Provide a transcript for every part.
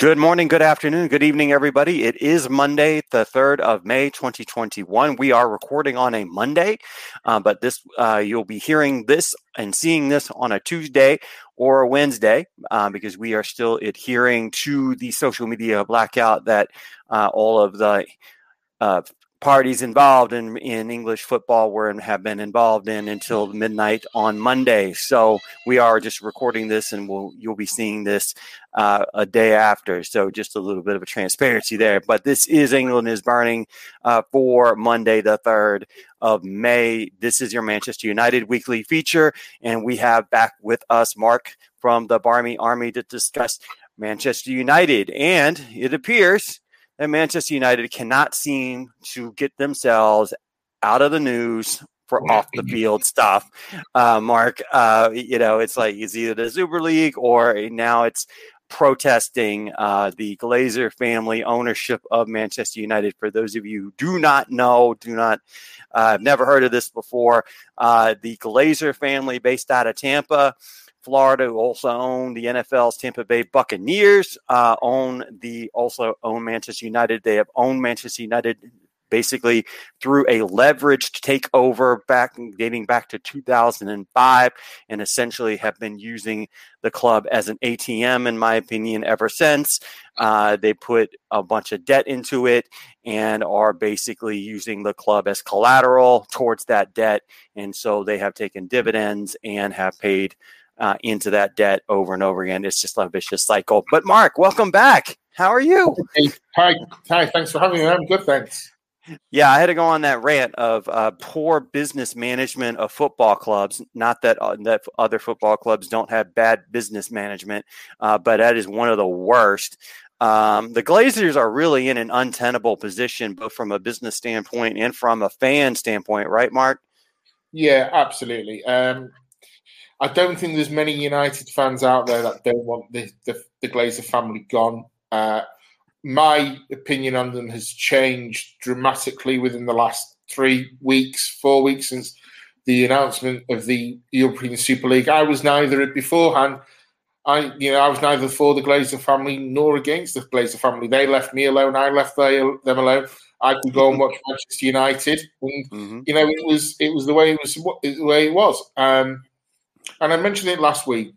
Good morning, good afternoon, good evening, everybody. It is Monday, the 3rd of May, 2021. We are recording on a Monday, uh, but this uh, you'll be hearing this and seeing this on a Tuesday or a Wednesday uh, because we are still adhering to the social media blackout that uh, all of the uh, parties involved in, in English football were and have been involved in until midnight on Monday. So we are just recording this, and we'll you'll be seeing this uh, a day after. So just a little bit of a transparency there. But this is England is burning uh, for Monday, the third of May. This is your Manchester United weekly feature, and we have back with us Mark from the Barmy Army to discuss Manchester United, and it appears that Manchester United cannot seem to get themselves out of the news for off the field stuff. Uh, Mark, uh, you know, it's like it's either the Super League or now it's protesting uh, the Glazer family ownership of Manchester United. For those of you who do not know, do not, I've never heard of this before, uh, the Glazer family based out of Tampa Florida, who also own the NFL's Tampa Bay Buccaneers, uh, own the also own Manchester United. They have owned Manchester United basically through a leveraged takeover back dating back to 2005 and essentially have been using the club as an ATM in my opinion ever since uh, they put a bunch of debt into it and are basically using the club as collateral towards that debt and so they have taken dividends and have paid uh, into that debt over and over again. It's just a vicious cycle. But Mark, welcome back. How are you? Hey, hi, hi. Thanks for having me. I'm good. Thanks. Yeah, I had to go on that rant of uh, poor business management of football clubs. Not that uh, that other football clubs don't have bad business management, uh, but that is one of the worst. Um, the Glazers are really in an untenable position, both from a business standpoint and from a fan standpoint, right, Mark? Yeah, absolutely. Um, I don't think there's many United fans out there that don't want the the, the Glazer family gone. Uh, my opinion on them has changed dramatically within the last three weeks, four weeks since the announcement of the European Super League. I was neither it beforehand. I, you know, I was neither for the Glazer family nor against the Glazer family. They left me alone. I left they, them alone. I could go and watch Manchester United, and mm-hmm. you know, it was it was the way it was the way it was. Um, and I mentioned it last week.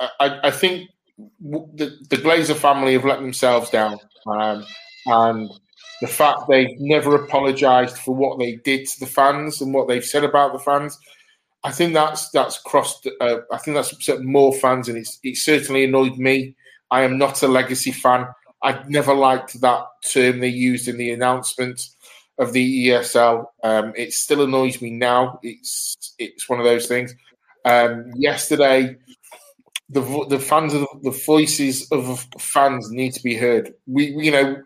I, I think the, the Glazer family have let themselves down, um, and the fact they've never apologised for what they did to the fans and what they've said about the fans. I think that's that's crossed. Uh, I think that's upset more fans, and it's it certainly annoyed me. I am not a legacy fan. I never liked that term they used in the announcement of the ESL. Um, it still annoys me now. It's it's one of those things. Um, yesterday, the the fans of the voices of fans need to be heard. We, you know,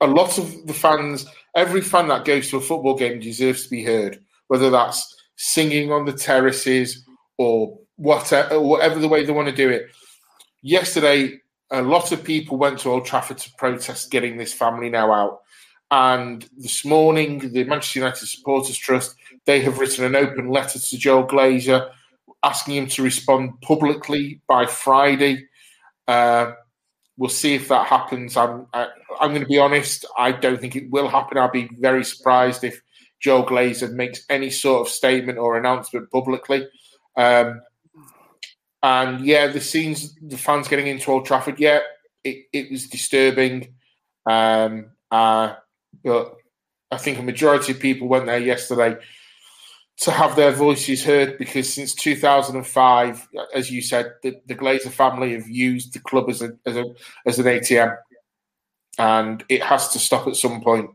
a lot of the fans, every fan that goes to a football game deserves to be heard, whether that's singing on the terraces or whatever, whatever the way they want to do it. Yesterday, a lot of people went to Old Trafford to protest getting this family now out. And this morning, the Manchester United Supporters Trust, they have written an open letter to Joel Glazer asking him to respond publicly by Friday. Uh, we'll see if that happens. I'm I, am i am going to be honest. I don't think it will happen. I'll be very surprised if Joe Glazer makes any sort of statement or announcement publicly. Um, and yeah, the scenes, the fans getting into Old Trafford, yeah, it, it was disturbing. Um, uh, but I think a majority of people went there yesterday to have their voices heard because since 2005, as you said, the, the Glazer family have used the club as a, as a as an ATM, and it has to stop at some point.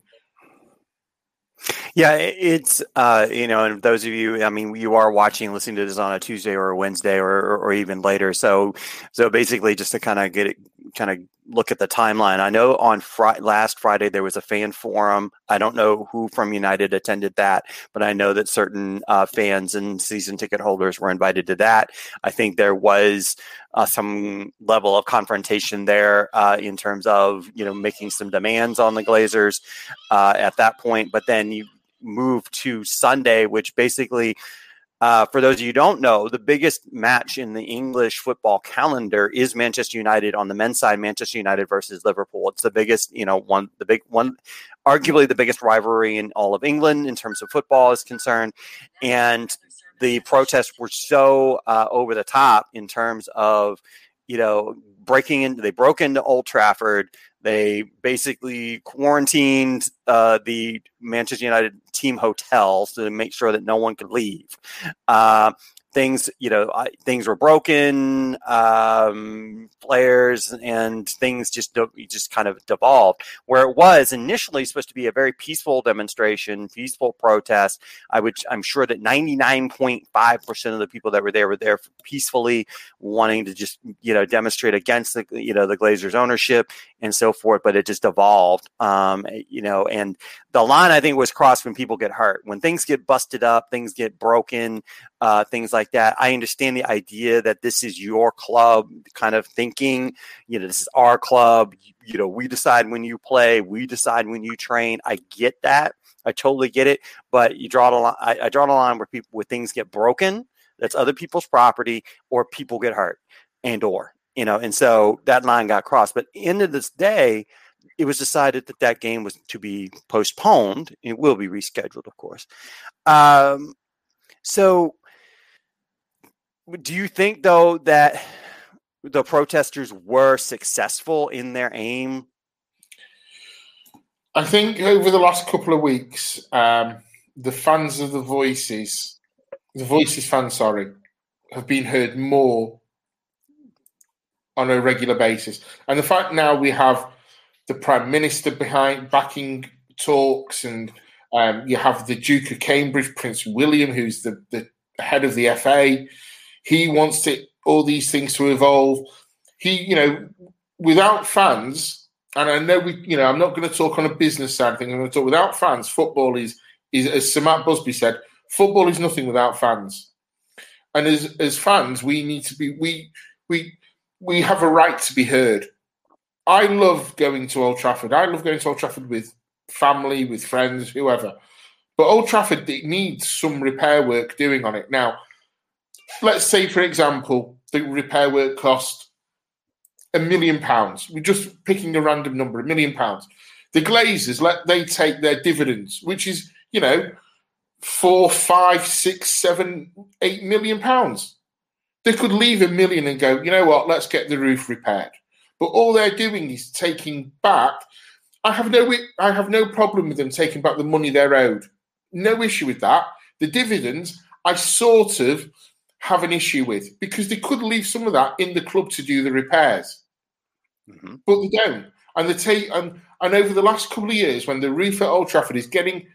Yeah, it's uh, you know, and those of you, I mean, you are watching, listening to this on a Tuesday or a Wednesday or, or, or even later. So, so basically, just to kind of get it, kind of look at the timeline. I know on fr- last Friday there was a fan forum. I don't know who from United attended that, but I know that certain uh, fans and season ticket holders were invited to that. I think there was uh, some level of confrontation there uh, in terms of you know making some demands on the Glazers uh, at that point. But then you move to Sunday, which basically Uh, for those of you who don't know, the biggest match in the English football calendar is Manchester United on the men's side, Manchester United versus Liverpool. It's the biggest, you know, one, the big one, arguably the biggest rivalry in all of England in terms of football is concerned. And the protests were so uh, over the top in terms of, you know, breaking into, they broke into Old Trafford. They basically quarantined uh, the Manchester United team hotels to make sure that no one could leave. Uh, things you know things were broken um, players and things just just kind of devolved. Where it was initially supposed to be a very peaceful demonstration peaceful protest i would i'm sure that 99.5% of the people that were there were there peacefully wanting to just you know demonstrate against the you know the glazers ownership and so forth but it just evolved um, you know and the line i think was crossed when people get hurt. When things get busted up things get broken uh, things like that. I understand the idea that this is your club kind of thinking, you know, this is our club. You know, we decide when you play, we decide when you train. I get that. I totally get it. But you draw the line. I, I draw the line where people, where things get broken, that's other people's property, or people get hurt and or, you know, and so that line got crossed. But end of this day, it was decided that that game was to be postponed. It will be rescheduled, of course. Um, so do you think though that the protesters were successful in their aim? I think over the last couple of weeks, um, the fans of the Voices, the Voices fans, sorry, have been heard more on a regular basis. And the fact now we have the Prime Minister behind backing talks, and um, you have the Duke of Cambridge, Prince William, who's the, the head of the FA. He wants it all these things to evolve. He, you know, without fans, and I know we, you know, I'm not going to talk on a business side thing. I'm going to talk without fans. Football is, is as Sir Matt Busby said, football is nothing without fans. And as as fans, we need to be we we we have a right to be heard. I love going to Old Trafford. I love going to Old Trafford with family, with friends, whoever. But Old Trafford it needs some repair work doing on it now let's say, for example, the repair work cost a million pounds. We're just picking a random number, a million pounds. The Glazers let they take their dividends, which is you know four, five, six, seven, eight million pounds. They could leave a million and go, you know what, let's get the roof repaired. But all they're doing is taking back. I have no, I have no problem with them taking back the money they're owed. No issue with that. The dividends, I sort of have an issue with because they could leave some of that in the club to do the repairs, mm-hmm. but they don't. And they take and and over the last couple of years, when the roof at Old Trafford is getting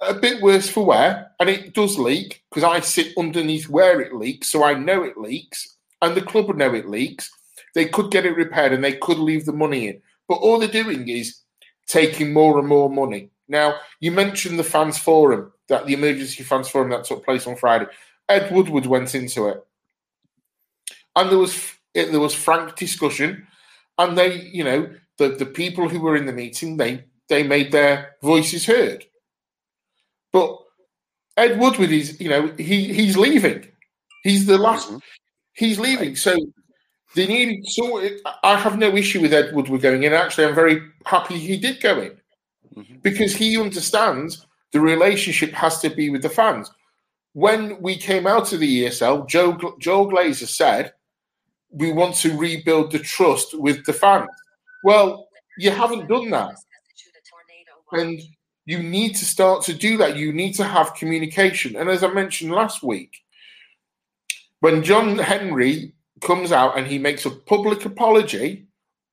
a bit worse for wear, and it does leak because I sit underneath where it leaks, so I know it leaks, and the club would know it leaks. They could get it repaired and they could leave the money in, but all they're doing is taking more and more money. Now, you mentioned the fans forum, that the emergency fans forum that took place on Friday. Ed Woodward went into it, and there was there was frank discussion, and they, you know, the the people who were in the meeting, they they made their voices heard. But Ed Woodward is, you know, he he's leaving. He's the last. Mm-hmm. He's leaving. So they needed. So I have no issue with Ed Woodward going in. Actually, I'm very happy he did go in mm-hmm. because he understands the relationship has to be with the fans when we came out of the ESL, Joe Joel Glazer said we want to rebuild the trust with the fans. Well, you haven't done that, and you need to start to do that. You need to have communication. And as I mentioned last week, when John Henry comes out and he makes a public apology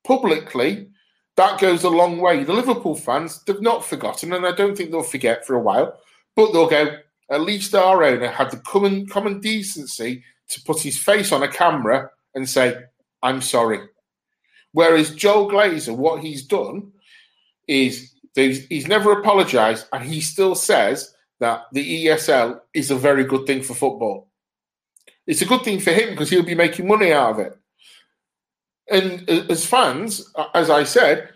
publicly, that goes a long way. The Liverpool fans, they've not forgotten, and I don't think they'll forget for a while, but they'll go, at least our owner had the common common decency to put his face on a camera and say, "I'm sorry." Whereas Joel Glazer, what he's done is he's never apologised, and he still says that the ESL is a very good thing for football. It's a good thing for him because he'll be making money out of it. And uh, as fans, as I said,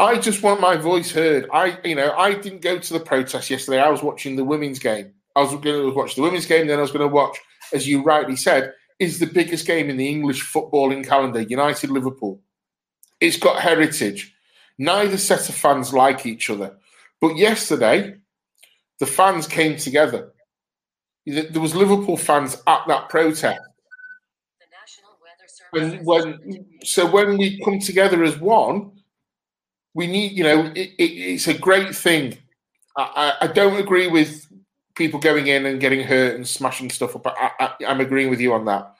I just want my voice heard. I, you know, I didn't go to the protest yesterday. I was watching the women's game, I was going to watch the women's game, then I was going to watch, as you rightly said, is the biggest game in the English footballing calendar, United Liverpool. It's got heritage. Neither set of fans like each other. But yesterday, the fans came together. There was Liverpool fans at that protest. And when so when we come together as one, we need you know it, it, it's a great thing. I, I, don't agree with people going in and getting hurt and smashing stuff up. I, am agreeing with you on that.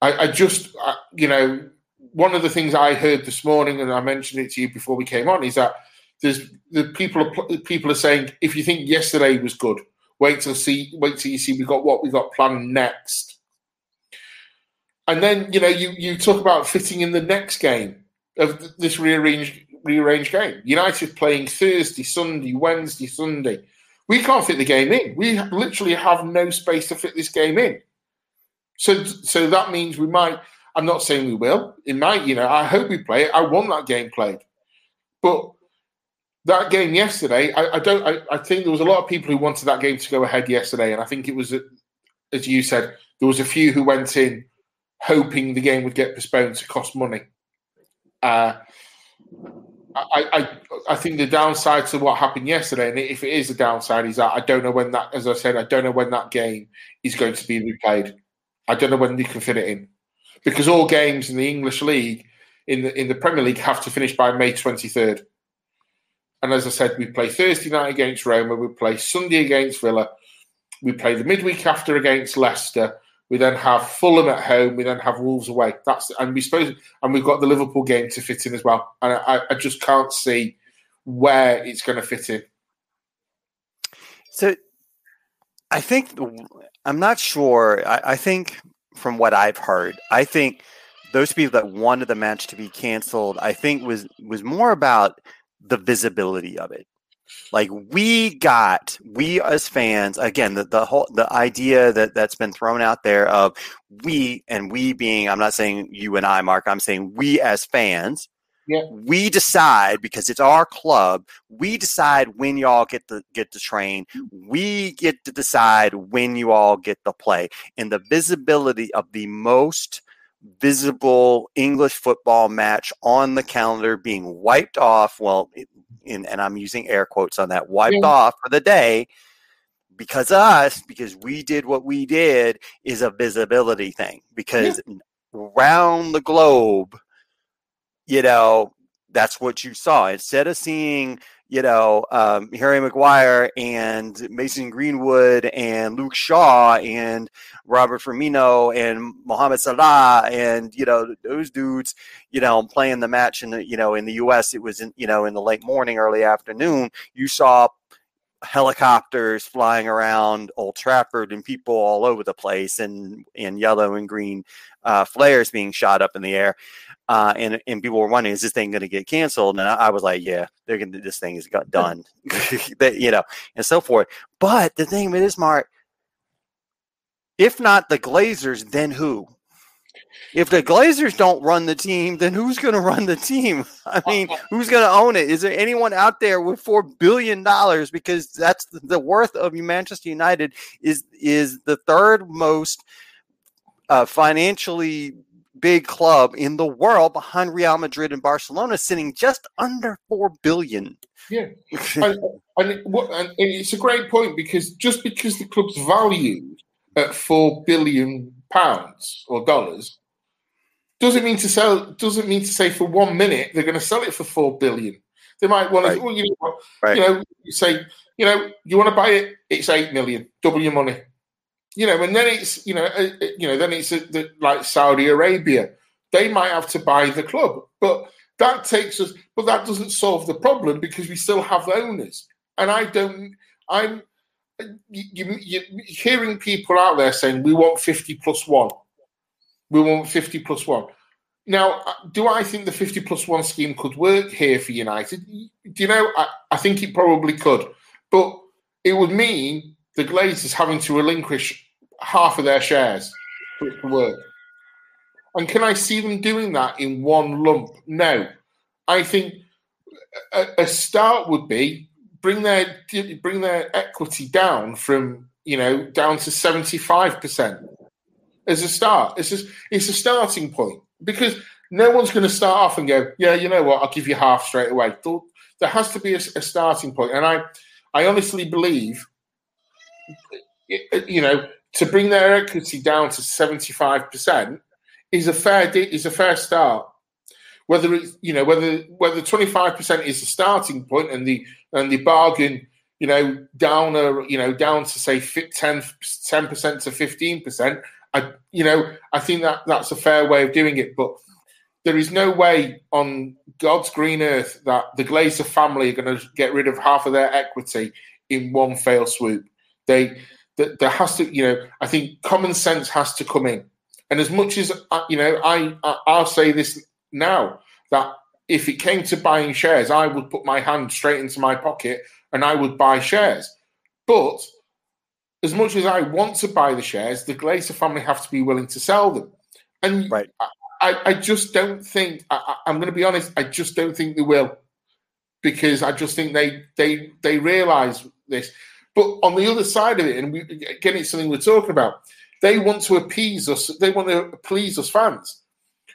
I, I just you know one of the things I heard this morning, and I mentioned it to you before we came on, is that there's the people are people are saying if you think yesterday was good, wait till see wait till you see we got what we got planned next. And then you know you you talk about fitting in the next game of this rearranged rearranged game. United playing Thursday, Sunday, Wednesday, Sunday. We can't fit the game in. We literally have no space to fit this game in. So so that means we might. I'm not saying we will. It might. You know, I hope we play it. I want that game played, but that game yesterday, I, I don't. I, I, think there was a lot of people who wanted that game to go ahead yesterday, and I think it was, as you said, there was a few who went in hoping the game would get postponed to cost money. Uh, I, I, I think the downside to what happened yesterday, and if it is a downside, is that I don't know when that, as I said, I don't know when that game is going to be replayed. I don't know when they can fit it in, because all games in the English league, in the in the Premier League, have to finish by May twenty third. And as I said, we play Thursday night against Roma, we play Sunday against Villa, we play the midweek after against Leicester. We then have Fulham at home. We then have Wolves away. That's and we suppose and we've got the Liverpool game to fit in as well. And I, I just can't see where it's going to fit in. So, I think I'm not sure. I, I think from what I've heard, I think those people that wanted the match to be canceled, I think was was more about the visibility of it. Like we got, we as fans, again, the, the whole the idea that that's been thrown out there of we and we being, I'm not saying you and I, Mark, I'm saying we as fans. Yeah. We decide because it's our club. We decide when y'all get to get the train. We get to decide when you all get the play. And the visibility of the most visible English football match on the calendar being wiped off. Well, in, and I'm using air quotes on that, wiped yeah. off for the day because us, because we did what we did, is a visibility thing. Because yeah. around the globe, you know, that's what you saw. Instead of seeing you know, um, Harry Maguire and Mason Greenwood and Luke Shaw and Robert Firmino and Mohamed Salah and you know those dudes, you know, playing the match in the you know in the U.S. It was in you know in the late morning, early afternoon. You saw helicopters flying around Old Trafford and people all over the place and and yellow and green uh, flares being shot up in the air. Uh, and and people were wondering, is this thing going to get canceled? And I, I, was like, yeah, they're going to. This thing is got done, you know, and so forth. But the thing with this, Mark, if not the Glazers, then who? If the Glazers don't run the team, then who's going to run the team? I mean, who's going to own it? Is there anyone out there with four billion dollars? Because that's the worth of Manchester United is is the third most uh, financially big club in the world behind Real Madrid and Barcelona, sitting just under four billion. Yeah, and, and, and, it's a great point because just because the club's valued at four billion pounds or dollars doesn't mean to sell. Doesn't mean to say for one minute they're going to sell it for four billion. They might want right. to. Well, you know, right. you know, say you know, you want to buy it. It's eight million. Double your money you know, and then it's you know, uh, uh you know, then it's uh, the, like Saudi Arabia. They might have to buy the club, but that takes us. But that doesn't solve the problem because we still have owners. And I don't. I'm. You, you, hearing people out there saying we want fifty plus one. We want fifty plus one. Now, uh, do I think the 50 plus one scheme could work here for United? Do you know? I, I think it probably could. But it would mean the Glazers having to relinquish half of their shares for it to work. And can I see them doing that in one lump? No. I think a, a start would be bring their bring their equity down from you know down to seventy five percent as a start. It's just it's a starting point because no one's going to start off and go, yeah, you know what, I'll give you half straight away. There has to be a, a starting point, and I I honestly believe, you know, to bring their equity down to seventy five percent is a fair is a fair start. Whether it's you know whether whether twenty five percent is the starting point and the and the bargain you know down a you know down to say 10 percent to fifteen percent. I you know I think that that's a fair way of doing it, but there is no way on God's green earth that the Glazer family are going to get rid of half of their equity in one fail swoop. They there has to you know I think common sense has to come in and as much as you know, I, I I'll say this now that if it came to buying shares, I would put my hand straight into my pocket and I would buy shares. But as much as I want to buy the shares, the Glazer family have to be willing to sell them. And right. I, I just don't think I, am going to be honest. I just don't think they will, because I just think they they they realise this. But on the other side of it, and we, again, it's something we're talking about. They want to appease us. They want to please us fans.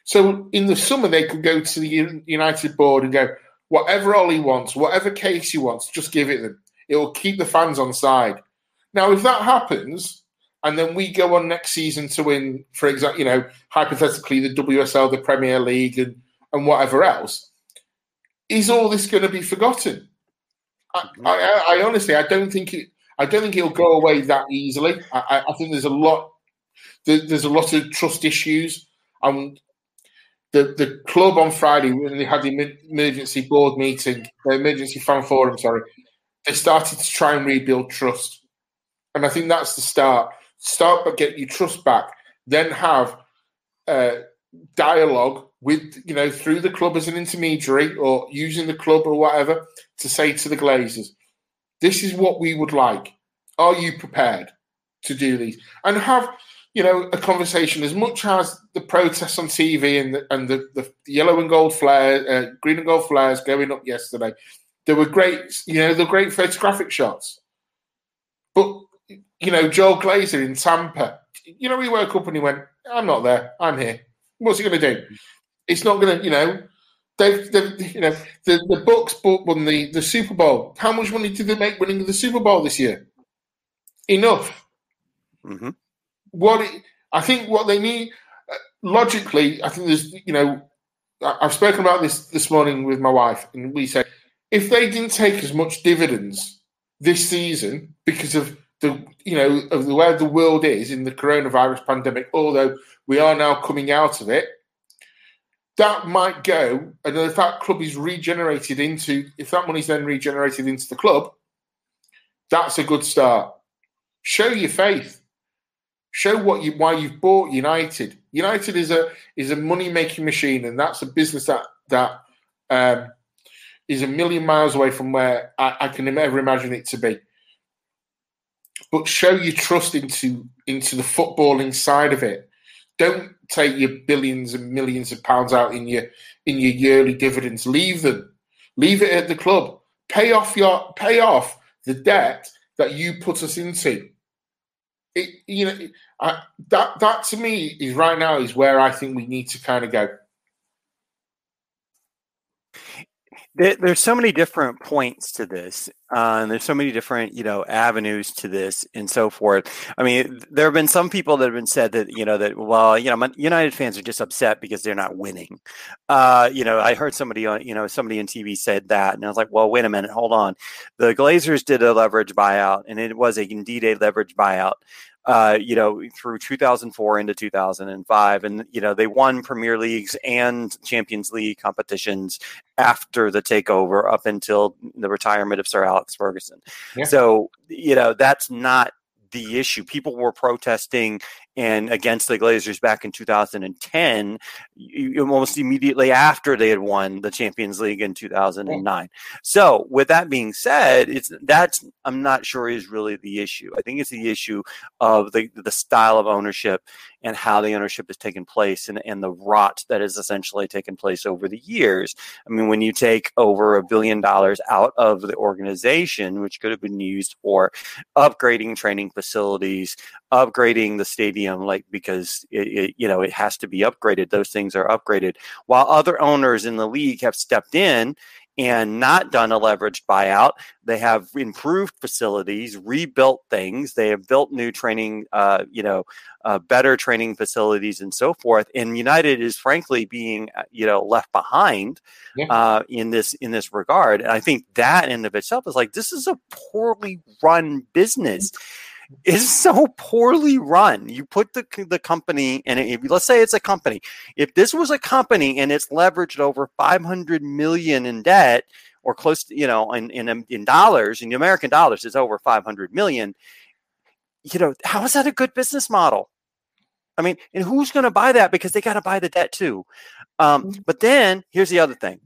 So in the summer, they could go to the United board and go, whatever Ollie wants, whatever case he wants, just give it them. It will keep the fans on side. Now, if that happens, and then we go on next season to win, for example, you know, hypothetically the WSL, the Premier League, and and whatever else, is all this going to be forgotten? I, I, I honestly, I don't think it. I don't think it'll go away that easily. I, I think there's a lot. There's a lot of trust issues, and the the club on Friday when they had the emergency board meeting, the emergency fan forum, sorry, they started to try and rebuild trust, and I think that's the start. Start but get your trust back, then have uh, dialogue with you know through the club as an intermediary or using the club or whatever to say to the Glazers, this is what we would like. Are you prepared to do these? And have you know a conversation as much as the protests on TV and the, and the, the yellow and gold flare, uh, green and gold flares going up yesterday. There were great, you know, the great photographic shots. But you know, Joel Glazer in Tampa, you know, he woke up and he went, "I'm not there. I'm here. What's he going to do? It's not going to, you know." They've, they've, you know, the, the Bucks won the, the Super Bowl. How much money did they make winning the Super Bowl this year? Enough. Mm-hmm. What it, I think what they need uh, logically, I think there's, you know, I've spoken about this this morning with my wife, and we said if they didn't take as much dividends this season because of the, you know, of the way the world is in the coronavirus pandemic, although we are now coming out of it, that might go, and if that club is regenerated into, if that money's then regenerated into the club, that's a good start. Show your faith. Show what you why you've bought United. United is a is a money making machine, and that's a business that that um, is a million miles away from where I, I can ever imagine it to be. But show your trust into into the footballing side of it don't take your billions and millions of pounds out in your in your yearly dividends. Leave them. Leave it at the club. Pay off your pay off the debt that you put us into. It, you know I, that that to me is right now is where I think we need to kind of go. There's so many different points to this uh, and there's so many different you know avenues to this and so forth. I mean there have been some people that have been said that you know that well you know united fans are just upset because they're not winning. Uh, you know i heard somebody on you know somebody in tv said that and i was like well wait a minute hold on. The glazers did a leverage buyout and it was a, indeed a leverage buyout uh, you know, through 2004 into 2005. And, you know, they won Premier Leagues and Champions League competitions after the takeover up until the retirement of Sir Alex Ferguson. Yeah. So, you know, that's not the issue. People were protesting and against the Glazers back in 2010, almost immediately after they had won the Champions League in 2009. So, with that being said, it's that's I'm not sure is really the issue. I think it's the issue of the the style of ownership and how the ownership has taken place and, and the rot that has essentially taken place over the years. I mean, when you take over a billion dollars out of the organization, which could have been used for upgrading training facilities, upgrading the stadium, like because it, it, you know it has to be upgraded. Those things are upgraded, while other owners in the league have stepped in and not done a leveraged buyout. They have improved facilities, rebuilt things. They have built new training, uh, you know, uh, better training facilities and so forth. And United is frankly being, uh, you know, left behind yeah. uh, in this in this regard. And I think that in of itself is like this is a poorly run business is so poorly run. You put the the company, and if, let's say it's a company. If this was a company and it's leveraged over 500 million in debt, or close to, you know, in in in dollars, in American dollars, it's over 500 million. You know, how is that a good business model? I mean, and who's going to buy that because they got to buy the debt too. Um, mm-hmm. but then here's the other thing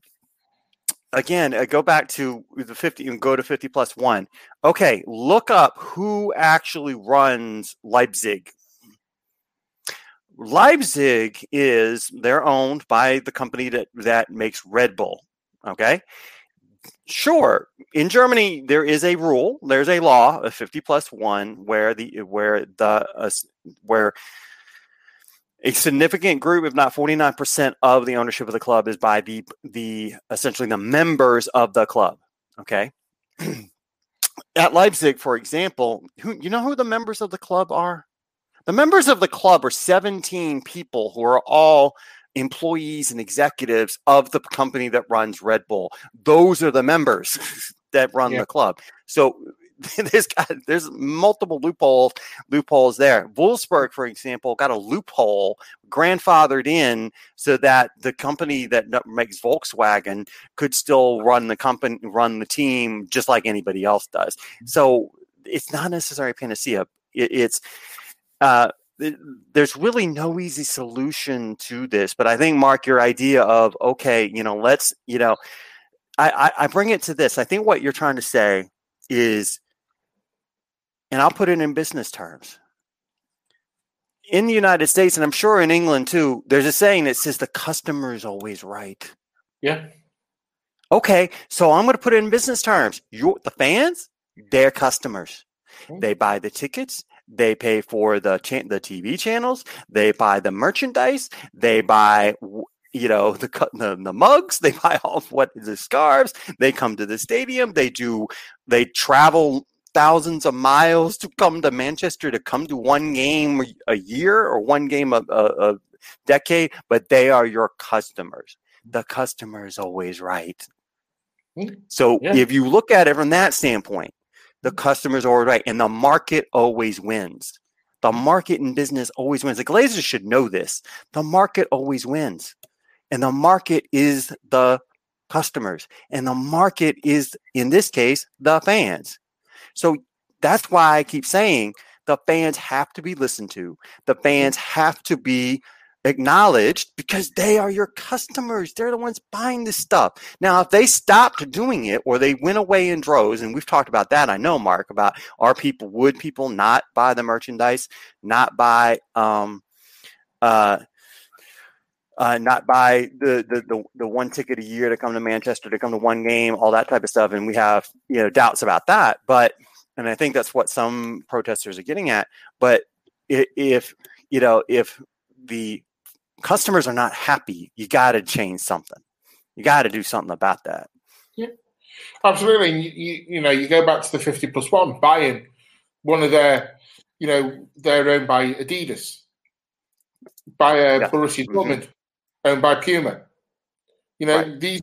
again, uh, go back to the 50 and go to 50 plus one. Okay, look up who actually runs Leipzig. Leipzig is they're owned by the company that that makes Red Bull. Okay. Sure, in Germany there is a rule. There's a law of 50 plus one where the where the uh, where a significant group, if not 49% of the ownership of the club is by the the essentially the members of the club. Okay. At Leipzig, for example, who you know who the members of the club are? The members of the club are 17 people who are all employees and executives of the company that runs Red Bull. Those are the members that run yeah. the club. So there's got there's multiple loopholes loopholes there. Wolfsburg, for example, got a loophole grandfathered in so that the company that makes Volkswagen could still run the company run the team just like anybody else does. Mm-hmm. So it's not necessarily a panacea. It, it's uh, there's really no easy solution to this, but I think Mark, your idea of okay, you know, let's you know, I, I, I bring it to this. I think what you're trying to say is and I'll put it in business terms. In the United States, and I'm sure in England too, there's a saying that says the customer is always right. Yeah. Okay, so I'm going to put it in business terms. You, the fans, they're customers. Mm-hmm. They buy the tickets. They pay for the cha- the TV channels. They buy the merchandise. They buy you know the, the the mugs they buy all of what the scarves they come to the stadium they do they travel thousands of miles to come to Manchester to come to one game a year or one game a, a, a decade, but they are your customers. The customer is always right. So yeah. if you look at it from that standpoint, the mm-hmm. customer is always right, and the market always wins. The market in business always wins. The Glazers should know this. The market always wins, and the market is the customers, and the market is, in this case, the fans. So that's why I keep saying the fans have to be listened to. The fans have to be acknowledged because they are your customers. They're the ones buying this stuff. Now, if they stopped doing it or they went away in droves, and we've talked about that, I know, Mark, about are people, would people not buy the merchandise, not buy, um, uh, uh, not buy the, the, the the one ticket a year to come to Manchester to come to one game, all that type of stuff, and we have you know doubts about that. But and I think that's what some protesters are getting at. But if you know if the customers are not happy, you got to change something. You got to do something about that. Yeah, absolutely. You, you, you know you go back to the fifty plus one buying one of their you know they're owned by Adidas by uh, yeah. Borussia mm-hmm. Owned by Puma. You know, right. these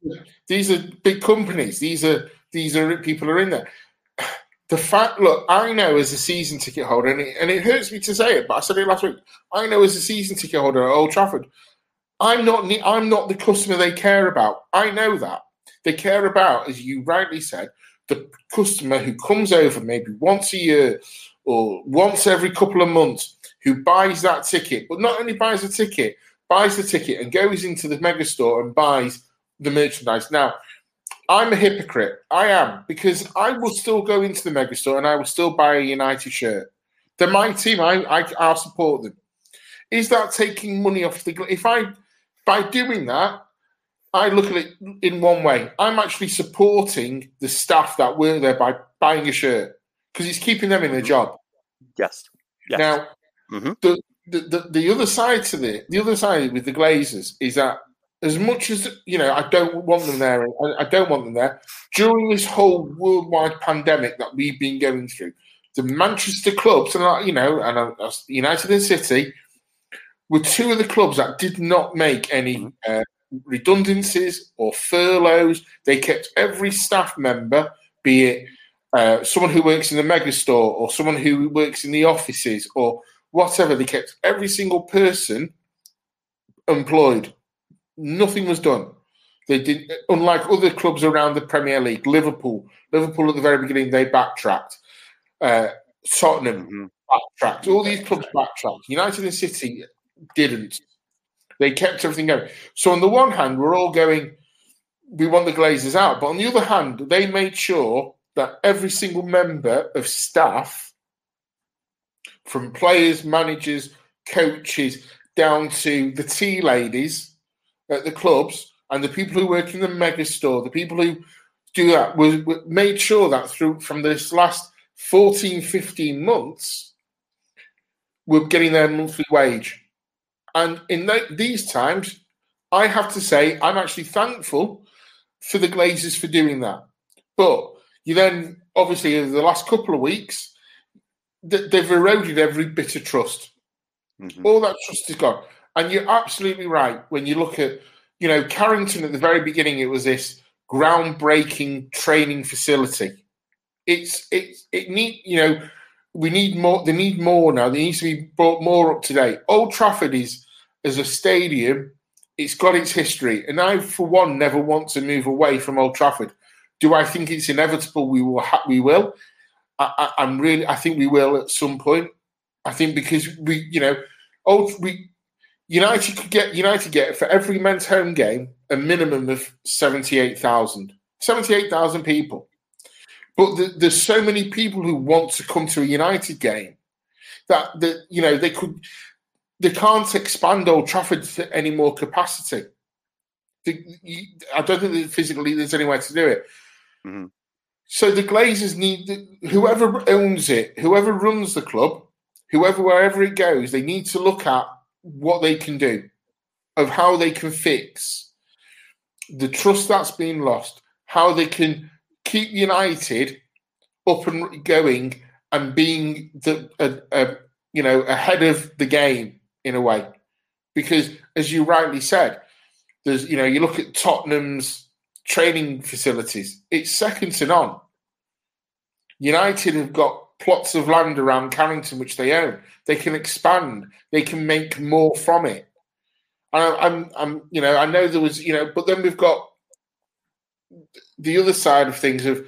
these are big companies. These are these are people are in there. The fact, look, I know as a season ticket holder, and it, and it hurts me to say it, but I said it last week. I know as a season ticket holder at Old Trafford, I'm not I'm not the customer they care about. I know that they care about, as you rightly said, the customer who comes over maybe once a year or once every couple of months, who buys that ticket, but not only buys a ticket, buys the ticket and goes into the megastore and buys the merchandise. Now, I'm a hypocrite. I am because I will still go into the megastore and I will still buy a United shirt. They're my team. I, I I'll support them. Is that taking money off the? If I by doing that, I look at it in one way. I'm actually supporting the staff that work there by buying a shirt because it's keeping them in a mm-hmm. job. Yes. yes. Now, mm-hmm. the, the, the the other side to the the other side with the Glazers is that as much as you know, I don't want them there. I, I don't want them there during this whole worldwide pandemic that we've been going through. The Manchester clubs, and you know, and United and City were two of the clubs that did not make any mm-hmm. uh, redundancies or furloughs. They kept every staff member, be it uh, someone who works in the megastore or someone who works in the offices or whatever, they kept every single person employed Nothing was done. They did, unlike other clubs around the Premier League. Liverpool, Liverpool at the very beginning, they backtracked. Uh, Tottenham mm-hmm. backtracked. All these clubs backtracked. United and City didn't. They kept everything going. So on the one hand, we're all going, we want the Glazers out, but on the other hand, they made sure that every single member of staff, from players, managers, coaches, down to the tea ladies at the clubs and the people who work in the mega store, the people who do that, was, made sure that through from this last 14, 15 months, we're getting their monthly wage. And in the, these times, I have to say, I'm actually thankful for the Glazers for doing that. But you then, obviously, over the last couple of weeks, they've eroded every bit of trust. Mm-hmm. All that trust is gone. And you're absolutely right when you look at, you know, Carrington at the very beginning, it was this groundbreaking training facility. It's it it need you know we need more. They need more now. They need to be brought more up to date. Old Trafford is as a stadium. It's got its history, and I, for one, never want to move away from Old Trafford. Do I think it's inevitable? We will. Ha- we will. I, am really. I think we will at some point. I think because we, you know, old we United could get United get for every men's home game a minimum of seventy eight thousand. Seventy eight thousand people. But the, there's so many people who want to come to a United game that that you know they could they can't expand Old Trafford to any more capacity. I don't think physically there's any way to do it. Mm-hmm. So the Glazers need whoever owns it, whoever runs the club, whoever wherever it goes, they need to look at what they can do, of how they can fix the trust that's been lost, how they can keep United up and going and being the you know ahead of the game in a way, because as you rightly said, there's you know you look at Tottenham's training facilities, it's second to none. United have got plots of land around Carrington which they own. They can expand. They can make more from it. And I'm, I'm, you know, I know there was, you know, but then we've got the other side of things of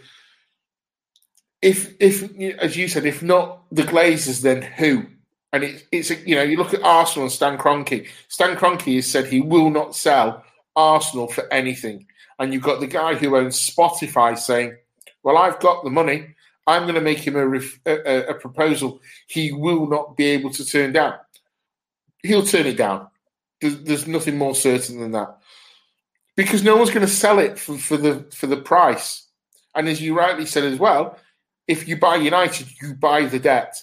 if, if, as you said, if not the Glazers, then who? And it, it's, you know, you look at Arsenal and Stan Kroenke. Stan Kroenke has said he will not sell Arsenal for anything. And you've got the guy who owns Spotify saying, well, I've got the money. I'm going to make him a, ref- a, a, proposal he will not be able to turn down. He'll turn it down. There's, there's nothing more certain than that, because no one's going to sell it for, for the for the price. And as you rightly said as well, if you buy United, you buy the debt.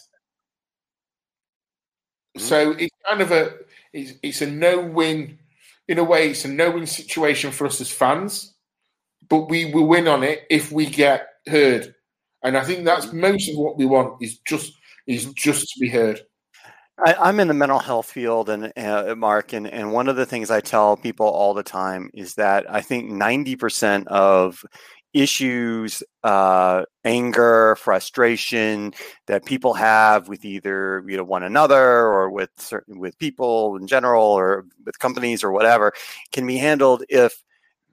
Mm-hmm. So it's kind of a it's, it's a no-win in a way. It's a no-win situation for us as fans, but we will win on it if we get heard and I think that's most of what we want is just is just to be heard. I, am in the mental health field, and uh, Mark, and, and one of the things I tell people all the time is that I think 90% of issues, uh, anger, frustration that people have with either you know one another or with certain with people in general or with companies or whatever can be handled if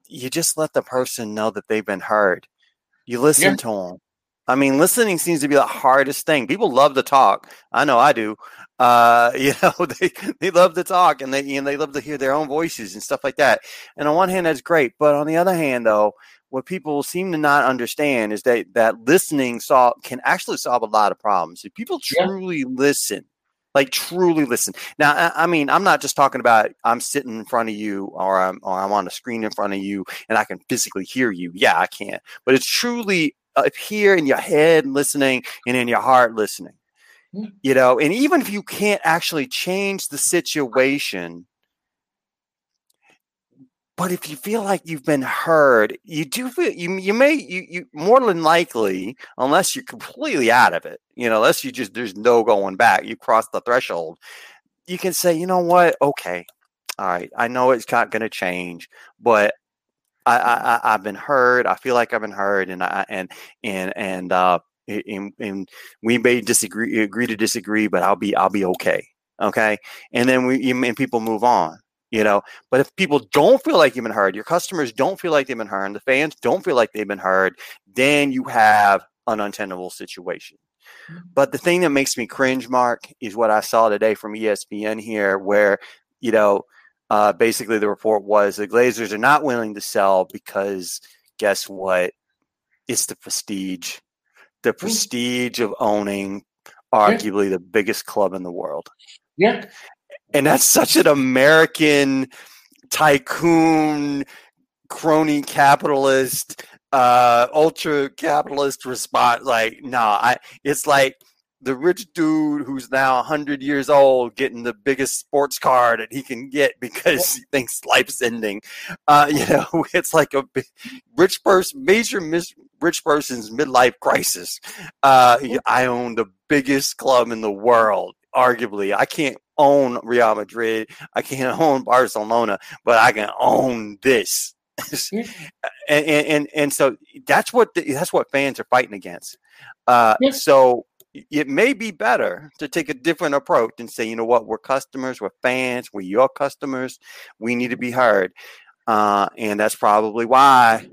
you just let the person know that they've been heard. You listen yeah. to them I mean, listening seems to be the hardest thing. People love to talk. I know I do. Uh, you know, they, they love to talk and they and they love to hear their own voices and stuff like that. And on one hand, that's great, but on the other hand, though, what people seem to not understand is that that listening solve can actually solve a lot of problems. If people truly yeah. listen, like truly listen. Now, I, I, mean, I'm not just talking about I'm sitting in front of you or I'm or I'm on a screen in front of you and I can physically hear you. Yeah, I can. But it's truly up here in your head listening and in your heart listening. You know, and even if you can't actually change the situation, but if you feel like you've been heard, you do feel you you may you you more than likely, unless you're completely out of it, you know, unless you just there's no going back, you cross the threshold, you can say, you know what, okay, all right, I know it's not going to change, but I, I, have been heard. I feel like I've been heard, and I and and and uh, and, and we may disagree, agree to disagree, but I'll be I'll be okay, okay. And then we and people move on, you know. But if people don't feel like you've been heard, your customers don't feel like they've been heard, the fans don't feel like they've been heard, then you have an untenable situation. Mm-hmm. But the thing that makes me cringe, Mark, is what I saw today from ESPN here, where you know uh, basically, the report was the Glazers are not willing to sell because guess what? It's the prestige, the prestige of owning arguably yeah. the biggest club in the world. Yeah. And that's such an American tycoon, crony capitalist, uh, ultra capitalist response. Like, no, nah, I, it's like, the rich dude who's now 100 years old getting the biggest sports car that he can get because he thinks life's ending. Uh, you know, it's like a rich person, major mis- rich person's midlife crisis. Uh, I own the biggest club in the world, arguably. I can't own Real Madrid. I can't own Barcelona, but I can own this. and, and and so that's what the, that's what fans are fighting against. Uh, So it may be better to take a different approach and say, you know what, we're customers, we're fans, we're your customers, we need to be heard. Uh, and that's probably why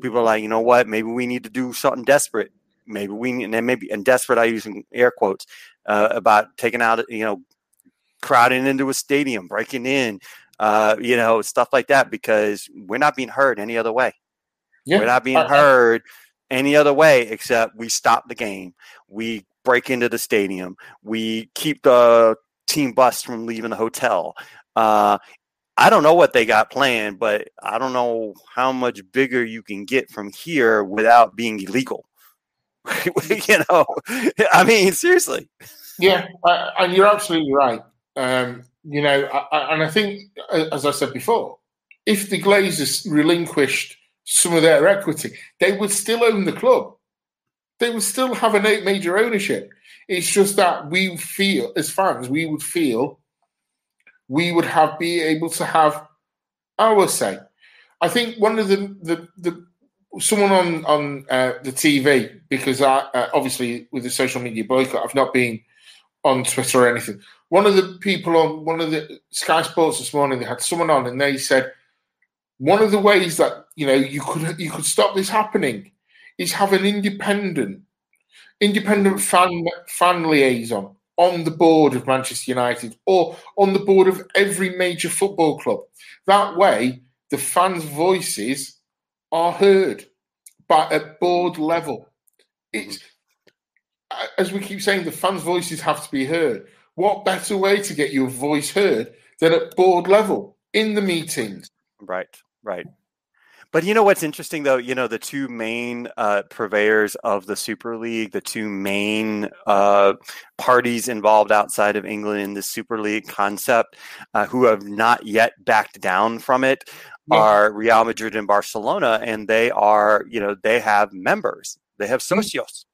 people are like, you know what, maybe we need to do something desperate. Maybe we and then maybe and desperate I use air quotes uh, about taking out, you know, crowding into a stadium, breaking in, uh, you know, stuff like that because we're not being heard any other way. Yeah. We're not being heard any other way except we stop the game, we break into the stadium, we keep the team bus from leaving the hotel. Uh, I don't know what they got planned, but I don't know how much bigger you can get from here without being illegal. you know, I mean, seriously. Yeah, and you're absolutely right. Um, you know, I, and I think, as I said before, if the Glazers relinquished some of their equity, they would still own the club. They would still have a major ownership. It's just that we feel, as fans, we would feel we would have be able to have our say. I think one of the the, the someone on on uh, the TV because I uh, obviously with the social media boycott, I've not been on Twitter or anything. One of the people on one of the Sky Sports this morning, they had someone on and they said one of the ways that you know you could you could stop this happening is have an independent independent fan fan liaison on the board of Manchester United or on the board of every major football club. That way, the fans' voices are heard, but at board level. It's as we keep saying, the fans' voices have to be heard. What better way to get your voice heard than at board level in the meetings? Right. Right. But you know what's interesting though, you know, the two main uh, purveyors of the Super League, the two main uh, parties involved outside of England in the Super League concept, uh, who have not yet backed down from it, yeah. are Real Madrid and Barcelona, and they are, you know, they have members, they have mm. socios.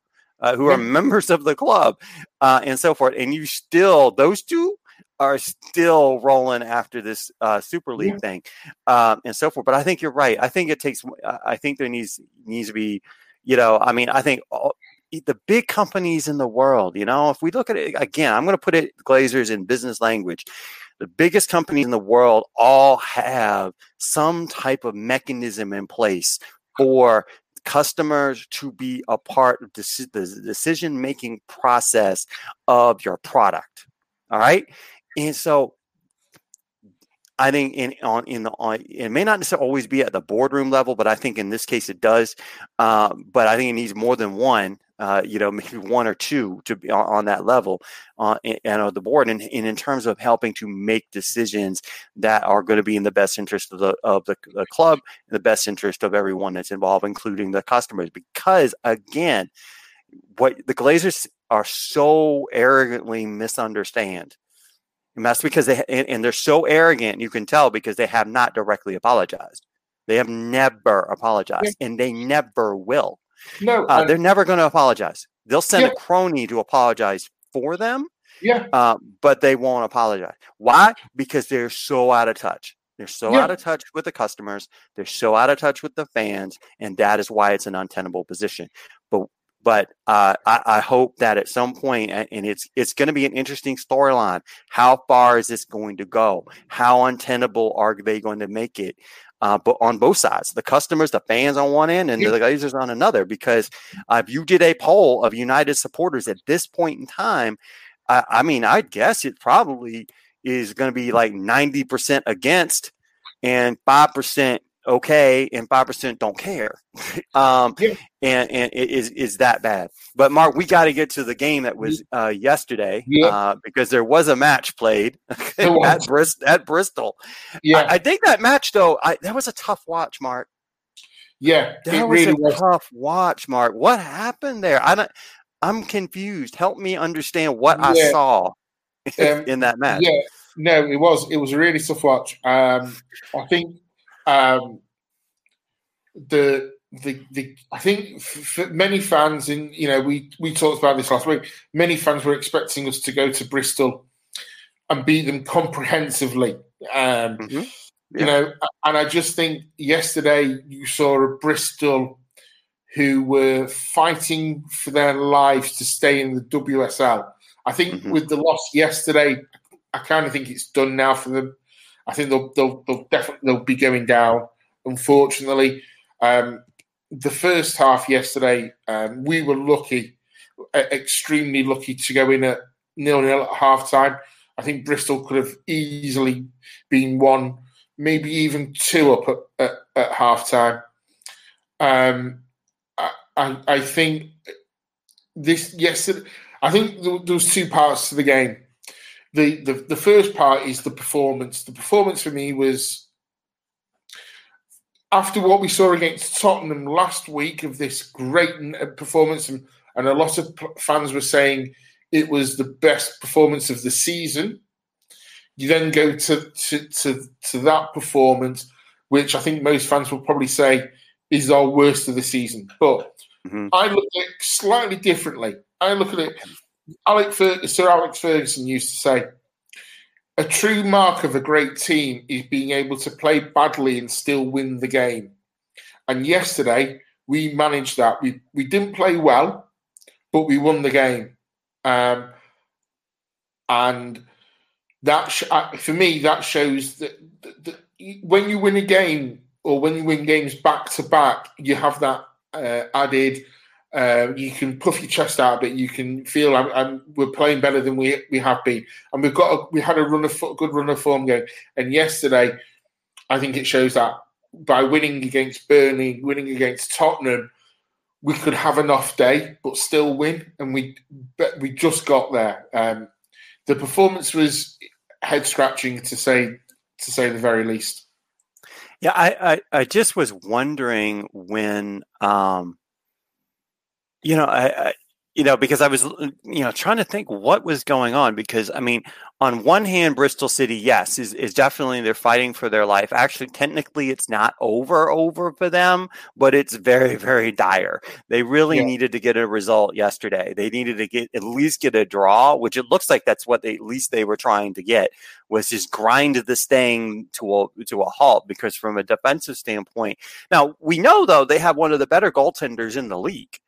Uh, who are members of the club uh, and so forth. And you still, those two are still rolling after this uh, Super League yeah. thing um, and so forth. But I think you're right. I think it takes. I think there needs needs to be. You know, I mean, I think all, the big companies in the world. You know, if we look at it again, I'm going to put it Glazers in business language. The biggest companies in the world all have some type of mechanism in place for customers to be a part of the decision making process of your product. All right. And so I think in on in the on it may not necessarily always be at the boardroom level, but I think in this case it does. Uh, but I think it needs more than one. Uh, you know, maybe one or two to be on, on that level uh, and, on the board, and, and, in terms of helping to make decisions that are going to be in the best interest of the of the, the club, the best interest of everyone that's involved, including the customers. Because again, what the Glazers are so arrogantly misunderstand and that's because they and, and they're so arrogant, you can tell because they have not directly apologized. They have never apologized, yeah. and they never will. No, uh, they're never going to apologize. They'll send yeah. a crony to apologize for them. Yeah, uh, but they won't apologize. Why? Because they're so out of touch. They're so yeah. out of touch with the customers. They're so out of touch with the fans, and that is why it's an untenable position. But uh, I, I, hope that at some point, and it's it's going to be an interesting storyline. How far is this going to go? How untenable are they going to make it? Uh, but on both sides, the customers, the fans on one end, and the Glazers on another. Because uh, if you did a poll of United supporters at this point in time, I, I mean, I guess it probably is going to be like ninety percent against and five percent okay and 5% don't care. Um, yeah. and, and it is, is that bad. But mark we got to get to the game that was uh, yesterday yeah. uh, because there was a match played at, Brist- at bristol. Yeah. I, I, think that match though I, that was a tough watch mark. Yeah that was really a was. tough watch mark. What happened there? I don't i'm confused. Help me understand what yeah. i saw um, in that match. yeah. No it was it was a really tough watch. Um, i think um, the the the I think for many fans, and you know, we we talked about this last week. Many fans were expecting us to go to Bristol and beat them comprehensively. Um, mm-hmm. yeah. You know, and I just think yesterday you saw a Bristol who were fighting for their lives to stay in the WSL. I think mm-hmm. with the loss yesterday, I kind of think it's done now for them. I think they'll they'll, they'll definitely they'll be going down. Unfortunately, um, the first half yesterday, um, we were lucky, extremely lucky to go in at nil nil at half time. I think Bristol could have easily been one, maybe even two up at, at, at half time. Um, I, I, I think this yesterday. I think there, was two parts to the game the, the the first part is the performance. The performance for me was after what we saw against Tottenham last week of this great uh, performance, and, and a lot of fans were saying it was the best performance of the season. You then go to to to, to that performance, which I think most fans will probably say is our worst of the season. But mm-hmm. I look at it slightly differently. I look at it Fer- Sir Alex Ferguson used to say, a true mark of a great team is being able to play badly and still win the game. And yesterday, we managed that. We, we didn't play well, but we won the game. Um, and that sh- uh, for me, that shows that, that, that, when you win a game or when you win games back to back, you have that uh, added – uh, you can puff your chest out a bit. You can feel I'm, I'm, we're playing better than we we have been, and we've got a, we had a run of good run of form going. And yesterday, I think it shows that by winning against Burnley, winning against Tottenham, we could have an off day but still win, and we but we just got there. Um, the performance was head scratching to say to say the very least. Yeah, I, I, I just was wondering when um, you know, I, I, you know, because I was, you know, trying to think what was going on. Because I mean, on one hand, Bristol City, yes, is, is definitely they're fighting for their life. Actually, technically, it's not over over for them, but it's very very dire. They really yeah. needed to get a result yesterday. They needed to get at least get a draw, which it looks like that's what they at least they were trying to get was just grind this thing to a to a halt. Because from a defensive standpoint, now we know though they have one of the better goaltenders in the league.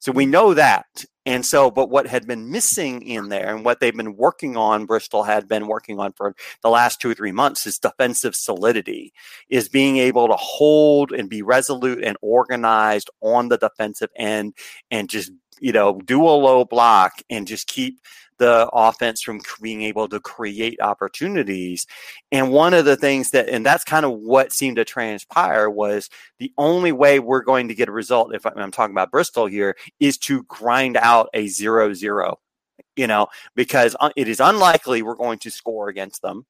So we know that. And so, but what had been missing in there and what they've been working on, Bristol had been working on for the last two or three months is defensive solidity, is being able to hold and be resolute and organized on the defensive end and just, you know, do a low block and just keep the offense from being able to create opportunities. And one of the things that, and that's kind of what seemed to transpire was the only way we're going to get a result, if I'm talking about Bristol here, is to grind out a zero zero, you know, because it is unlikely we're going to score against them.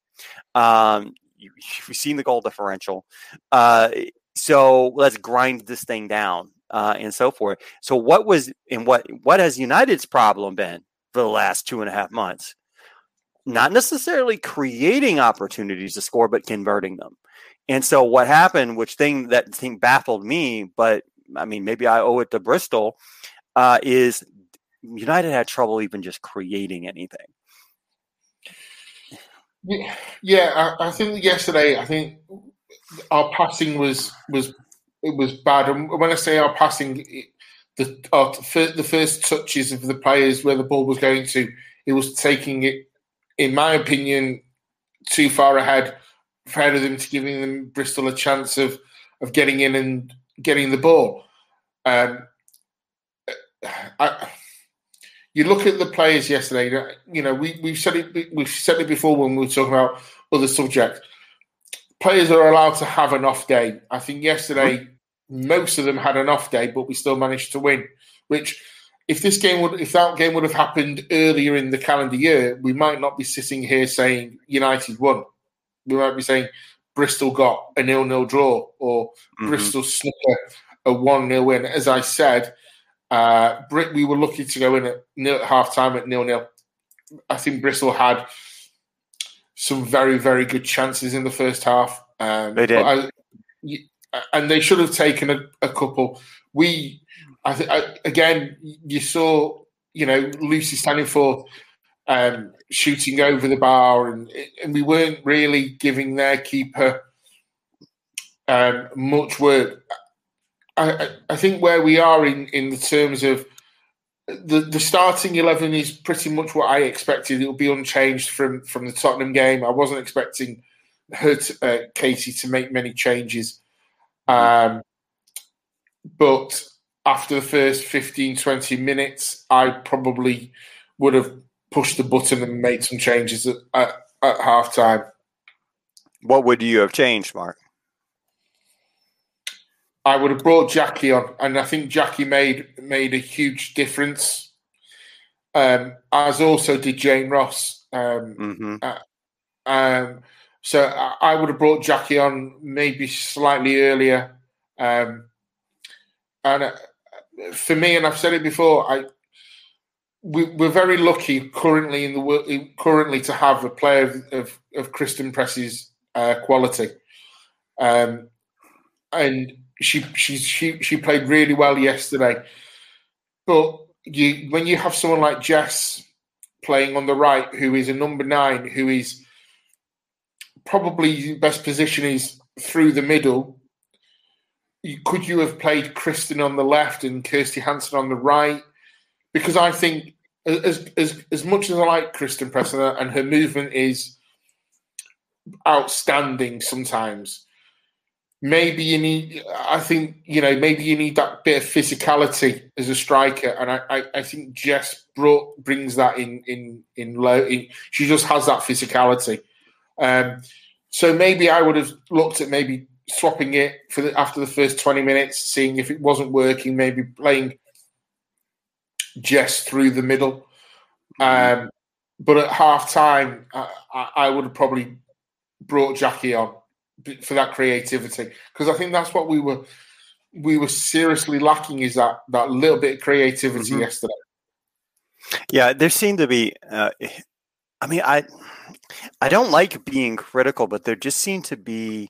Um, you, have seen the goal differential. Uh, so let's grind this thing down. Uh, and so forth. So, what was and what what has United's problem been? For the last two and a half months. Not necessarily creating opportunities to score, but converting them. And so what happened, which thing that thing baffled me, but I mean, maybe I owe it to Bristol, uh, is United had trouble even just creating anything. Yeah, I, I think yesterday, I think our passing was was it was bad. And when I say our passing, the uh, the first touches of the players where the ball was going to, it was taking it, in my opinion, too far ahead, ahead of them to giving them Bristol a chance of of getting in and getting the ball. Um, I, you look at the players yesterday. You know, we we've said it. We've said it before when we were talking about other subjects. Players are allowed to have an off day. I think yesterday most of them had an off day, but we still managed to win. Which, if this game would, if that game would have happened earlier in the calendar year, we might not be sitting here saying United won. We might be saying Bristol got a nil-nil draw or mm-hmm. Bristol snuck a one-nil win. As I said, uh, Brit, we were lucky to go in at nil, half time at nil-nil. I think Bristol had some very, very good chances in the first half. Um, they did. I, and they should have taken a, a couple. We, I think, again, you saw, you know, Lucy Staniforth um, shooting over the bar, and and we weren't really giving their keeper um, much work. I, I think where we are in, in the terms of the, the starting eleven is pretty much what I expected. It will be unchanged from from the Tottenham game. I wasn't expecting her to, uh, Katie to make many changes. Um, but after the first 15, 20 minutes, I probably would have pushed the button and made some changes at, at, at half time. What would you have changed, Mark? I would have brought Jackie on, and I think Jackie made made a huge difference. Um, as also did Jane Ross. Um, mm-hmm. uh, um, so I, would have brought Jackie on maybe slightly earlier. Um, and uh, for me, and I've said it before, I we, are very lucky currently in the world, currently to have a player of, of, of Christen Press's uh, quality, um, and she she she she played really well yesterday. But you when you have someone like Jess playing on the right, who is a number nine, who is probably best position is through the middle. Could you have played Christen on the left and Kirsty Hanson on the right? Because I think as as as much as I like Christen Press and her movement is outstanding sometimes, maybe you need I think, you know, maybe you need that bit of physicality as a striker. And I, I, I think Jess brought brings that in in in low in, she just has that physicality. Um, so maybe I would have looked at maybe swapping it for the, after the first 20 minutes, seeing if it wasn't working, maybe playing Jess through the middle. Um, but at half time, I, I, would have probably brought Jackie on for that creativity because I think that's what we were we were seriously lacking is that that little bit of creativity mm-hmm. yesterday. Yeah, there seemed to be. Uh, I mean, I I don't like being critical, but there just seemed to be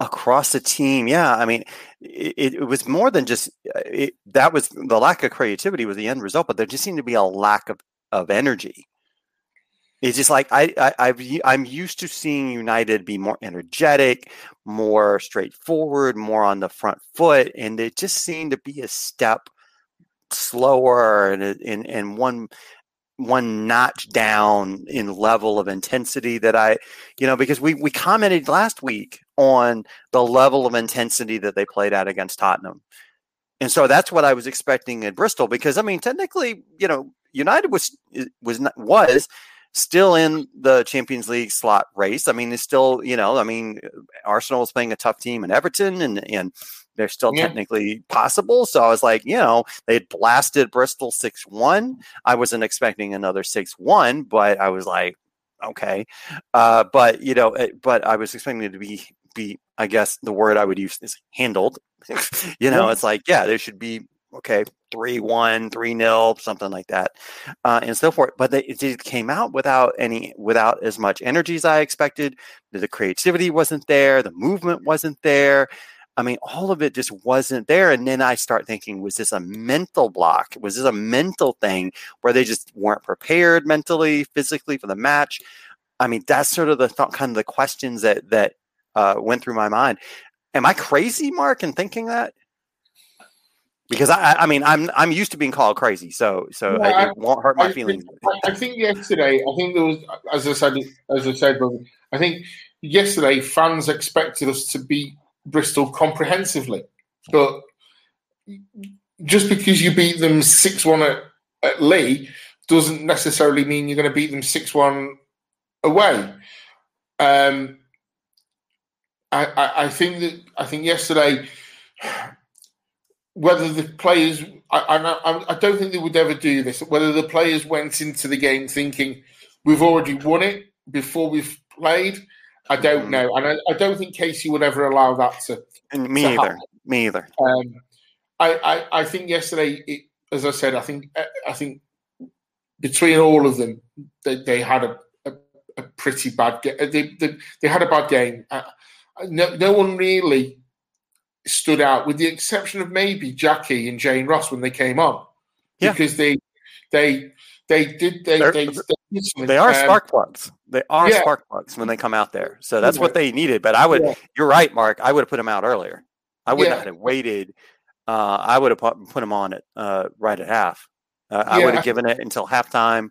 across the team. Yeah, I mean, it, it was more than just uh, it, that was the lack of creativity was the end result, but there just seemed to be a lack of, of energy. It's just like I, I I've, I'm used to seeing United be more energetic, more straightforward, more on the front foot, and it just seemed to be a step slower and and in one one notch down in level of intensity that I, you know, because we we commented last week on the level of intensity that they played at against Tottenham. And so that's what I was expecting at Bristol because I mean technically, you know, United was was not, was still in the Champions League slot race. I mean, it's still, you know, I mean, Arsenal was playing a tough team in Everton and and they're still yeah. technically possible. So I was like, you know, they blasted Bristol 6 1. I wasn't expecting another 6 1, but I was like, okay. Uh, but, you know, it, but I was expecting it to be, be, I guess the word I would use is handled. you know, yeah. it's like, yeah, there should be, okay, 3 1, 3 0, something like that, uh, and so forth. But they, it came out without any, without as much energy as I expected. The creativity wasn't there, the movement wasn't there. I mean, all of it just wasn't there. And then I start thinking, was this a mental block? Was this a mental thing where they just weren't prepared mentally, physically for the match? I mean, that's sort of the th- kind of the questions that that uh, went through my mind. Am I crazy, Mark, in thinking that? Because I, I mean, I'm I'm used to being called crazy, so so yeah, it, won't hurt my I feelings. Think, I think yesterday, I think there was, as I said, as I said, I think yesterday fans expected us to be Bristol comprehensively. But just because you beat them 6 1 at, at Leigh doesn't necessarily mean you're going to beat them 6 1 away. Um, I, I, I, think that I think yesterday, whether the players, I, I, I don't think they would ever do this. Whether the players went into the game thinking we've already won it before we've played, I don't know, and I, I, don't think Casey would ever allow that to. And me to either. Happen. Me either. Um, I, I, I think yesterday, it, as I said, I think I think between all of them, they, they had a, a, a pretty bad game. They, they, they, had a bad game. Uh, no, no one really stood out, with the exception of maybe Jackie and Jane Ross when they came on, yeah. because they they they did they they, they, they, are um, spark plugs. They are yeah. spark plugs when they come out there. So that's what they needed. But I would, yeah. you're right, Mark. I would have put them out earlier. I would yeah. not have waited. Uh, I would have put, put them on it uh, right at half. Uh, I would have given it until halftime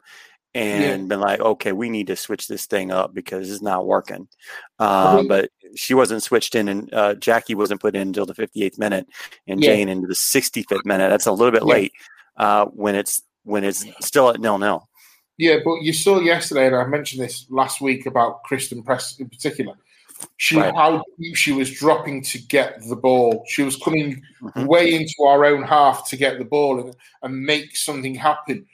and been like, okay, we need to switch this thing up because it's not working. Uh, mm-hmm. But she wasn't switched in, and uh, Jackie wasn't put in until the 58th minute, and Jane into the 65th minute. That's a little bit late uh, when it's when it's still at nil nil. Yeah, but you saw yesterday, and I mentioned this last week about Christen Press in particular. She right. how she was dropping to get the ball. She was coming mm-hmm. way into our own half to get the ball and, and make something happen.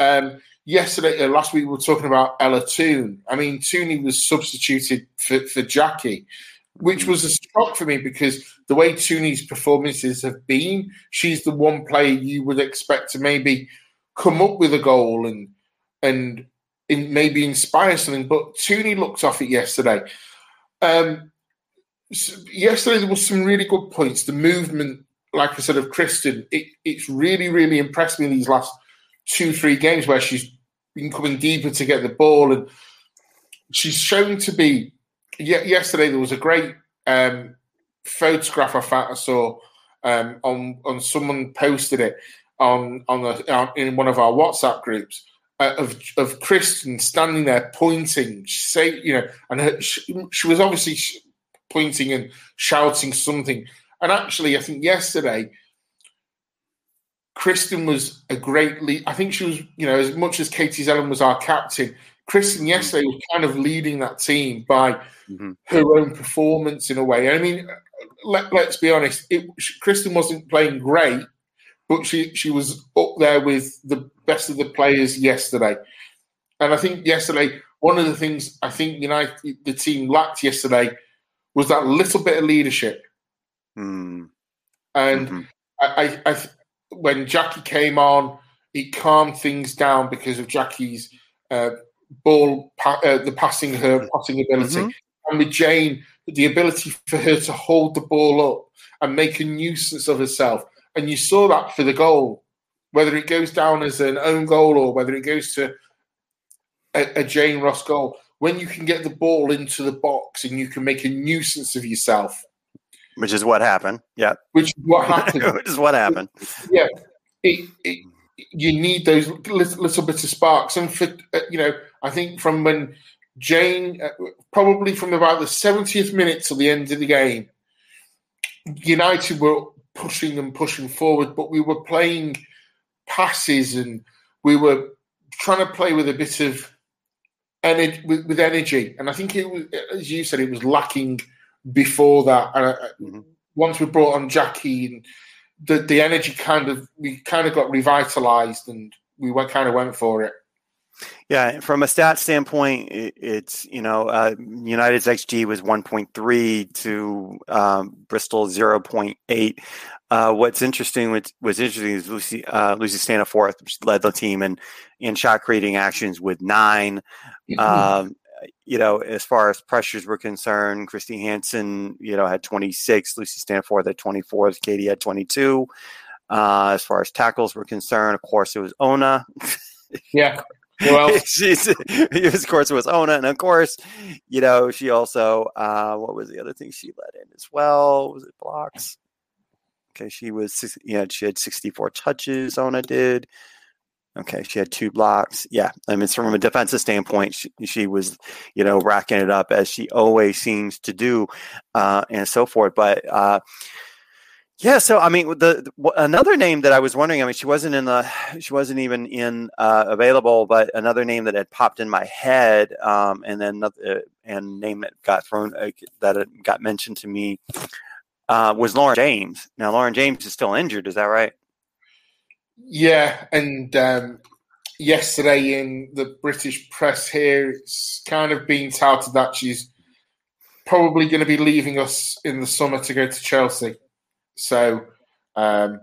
Um, yesterday, uh, last week, we were talking about Ella Toone. I mean, Tooney was substituted for, for Jackie, which mm-hmm. was a shock for me because the way Tooney's performances have been, she's the one player you would expect to maybe come up with a goal and and in, maybe inspire something. But Tooney looked off it yesterday. Um, so yesterday there was some really good points. The movement, like I said, of Christen, it, it's really, really impressed me in these last two, three games where she's been coming deeper to get the ball, and she's shown to be. Yesterday there was a great um, photograph I saw um, on on someone posted it on on, the, on in one of our WhatsApp groups uh, of of Christen standing there pointing, say you know, and her, she, she, was obviously pointing and shouting something. And actually, I think yesterday, Christen was a great lead. I think she was, you know, as much as Katie Zelem was our captain, Christen yesterday was kind of leading that team by mm-hmm. her own performance in a way. I mean, let, us be honest, it, Christen wasn't playing great, but she she was up there with the best of the players yesterday. And I think yesterday, one of the things I think United the team lacked yesterday was that little bit of leadership. Mm. And mm-hmm. I, I, I, when Jackie came on, it calmed things down because of Jackie's uh, ball, pa- uh, the passing, her passing ability, mm-hmm. and with Jane, the ability for her to hold the ball up and make a nuisance of herself and you saw that for the goal, whether it goes down as an own goal or whether it goes to a, a Jane Ross goal. When you can get the ball into the box and you can make a nuisance of yourself, which is what happened. Yeah, which is what happened. which is what happened. Yeah, it, it, you need those little, little bits of sparks. And for uh, you know, I think from when Jane, uh, probably from about the 70th minute to the end of the game, United were pushing and pushing forward, but we were playing passes and we were trying to play with a bit of energy, with, with energy. And I think it was, as you said, it was lacking before that. And uh, mm-hmm. once we brought on Jackie and the the energy kind of we kind of got revitalized and we went kind of went for it. Yeah, from a stat standpoint, it, it's you know uh, United's xG was 1.3 to um, Bristol 0.8. Uh, what's interesting, was, was interesting is Lucy uh, Lucy Staniforth led the team in in shot creating actions with 9 mm-hmm. um, you know, as far as pressures were concerned, Kirsty Hanson, you know, had 26, Lucy Staniforth had 24, Katie had 22. Uh, as far as tackles were concerned, of course, it was Ona. Yeah. Well, she's of course it was Ona, and of course, you know, she also uh, what was the other thing she let in as well? Was it blocks? Okay, she was yeah, she had 64 touches. Ona did. Okay, she had two blocks. Yeah, I mean, from a defensive standpoint, she, she, was, you know, racking it up as she always seems to do, uh, and so forth. But uh, yeah, so I mean, the, the, another name that I was wondering. I mean, she wasn't in the, she wasn't even in uh, available, but another name that had popped in my head, um, and then uh, and name that got thrown uh, that got mentioned to me uh, was Lauren James. Now, Lauren James is still injured. Is that right? Yeah, and um, yesterday in the British press here, it's kind of been touted that she's probably going to be leaving us in the summer to go to Chelsea. So um,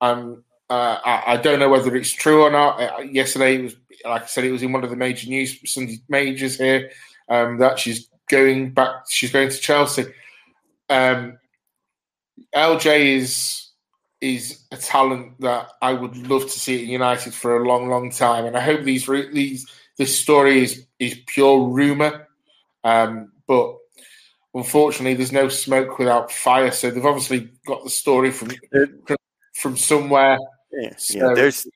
uh, I, I, don't know whether it's true or not. Uh, yesterday, was like I said, it was in one of the major news Sunday majors here um, that she's going back. She's going to Chelsea. Um, LJ is is a talent that I would love to see at United for a long, long time. And I hope these these this story is is pure rumor, um, but unfortunately, there's no smoke without fire. So they've obviously got the story from from, somewhere. Yeah, so, yeah, there's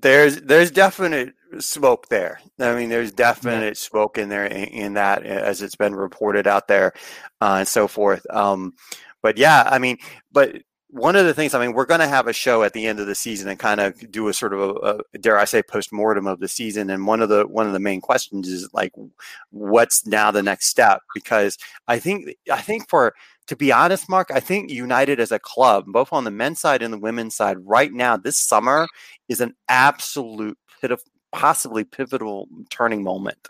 there's there's definite smoke there. I mean, there's definite smoke in there in, in, that as it's been reported out there uh, and so forth. Um, but yeah, I mean, but one of the things, I mean, we're going to have a show at the end of the season and kind of do a sort of a, a dare I say post mortem of the season. And one of the one of the main questions is like, what's now the next step? Because I think I think for to be honest, Mark, I think United as a club, both on the men's side and the women's side, right now this summer is an absolute pitiful possibly pivotal turning moment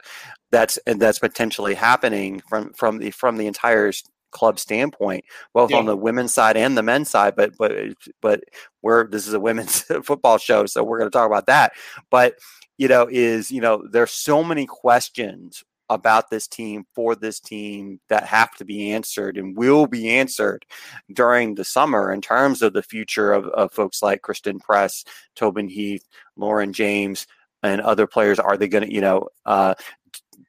that's and that's potentially happening from from the from the entire club standpoint, both yeah. on the women's side and the men's side. But but but we're this is a women's football show, so we're going to talk about that. But you know, is you know, there's so many questions about this team for this team that have to be answered and will be answered during the summer in terms of the future of, of folks like Christen Press, Tobin Heath, Lauren James, and other players. Are they going to, you know, uh,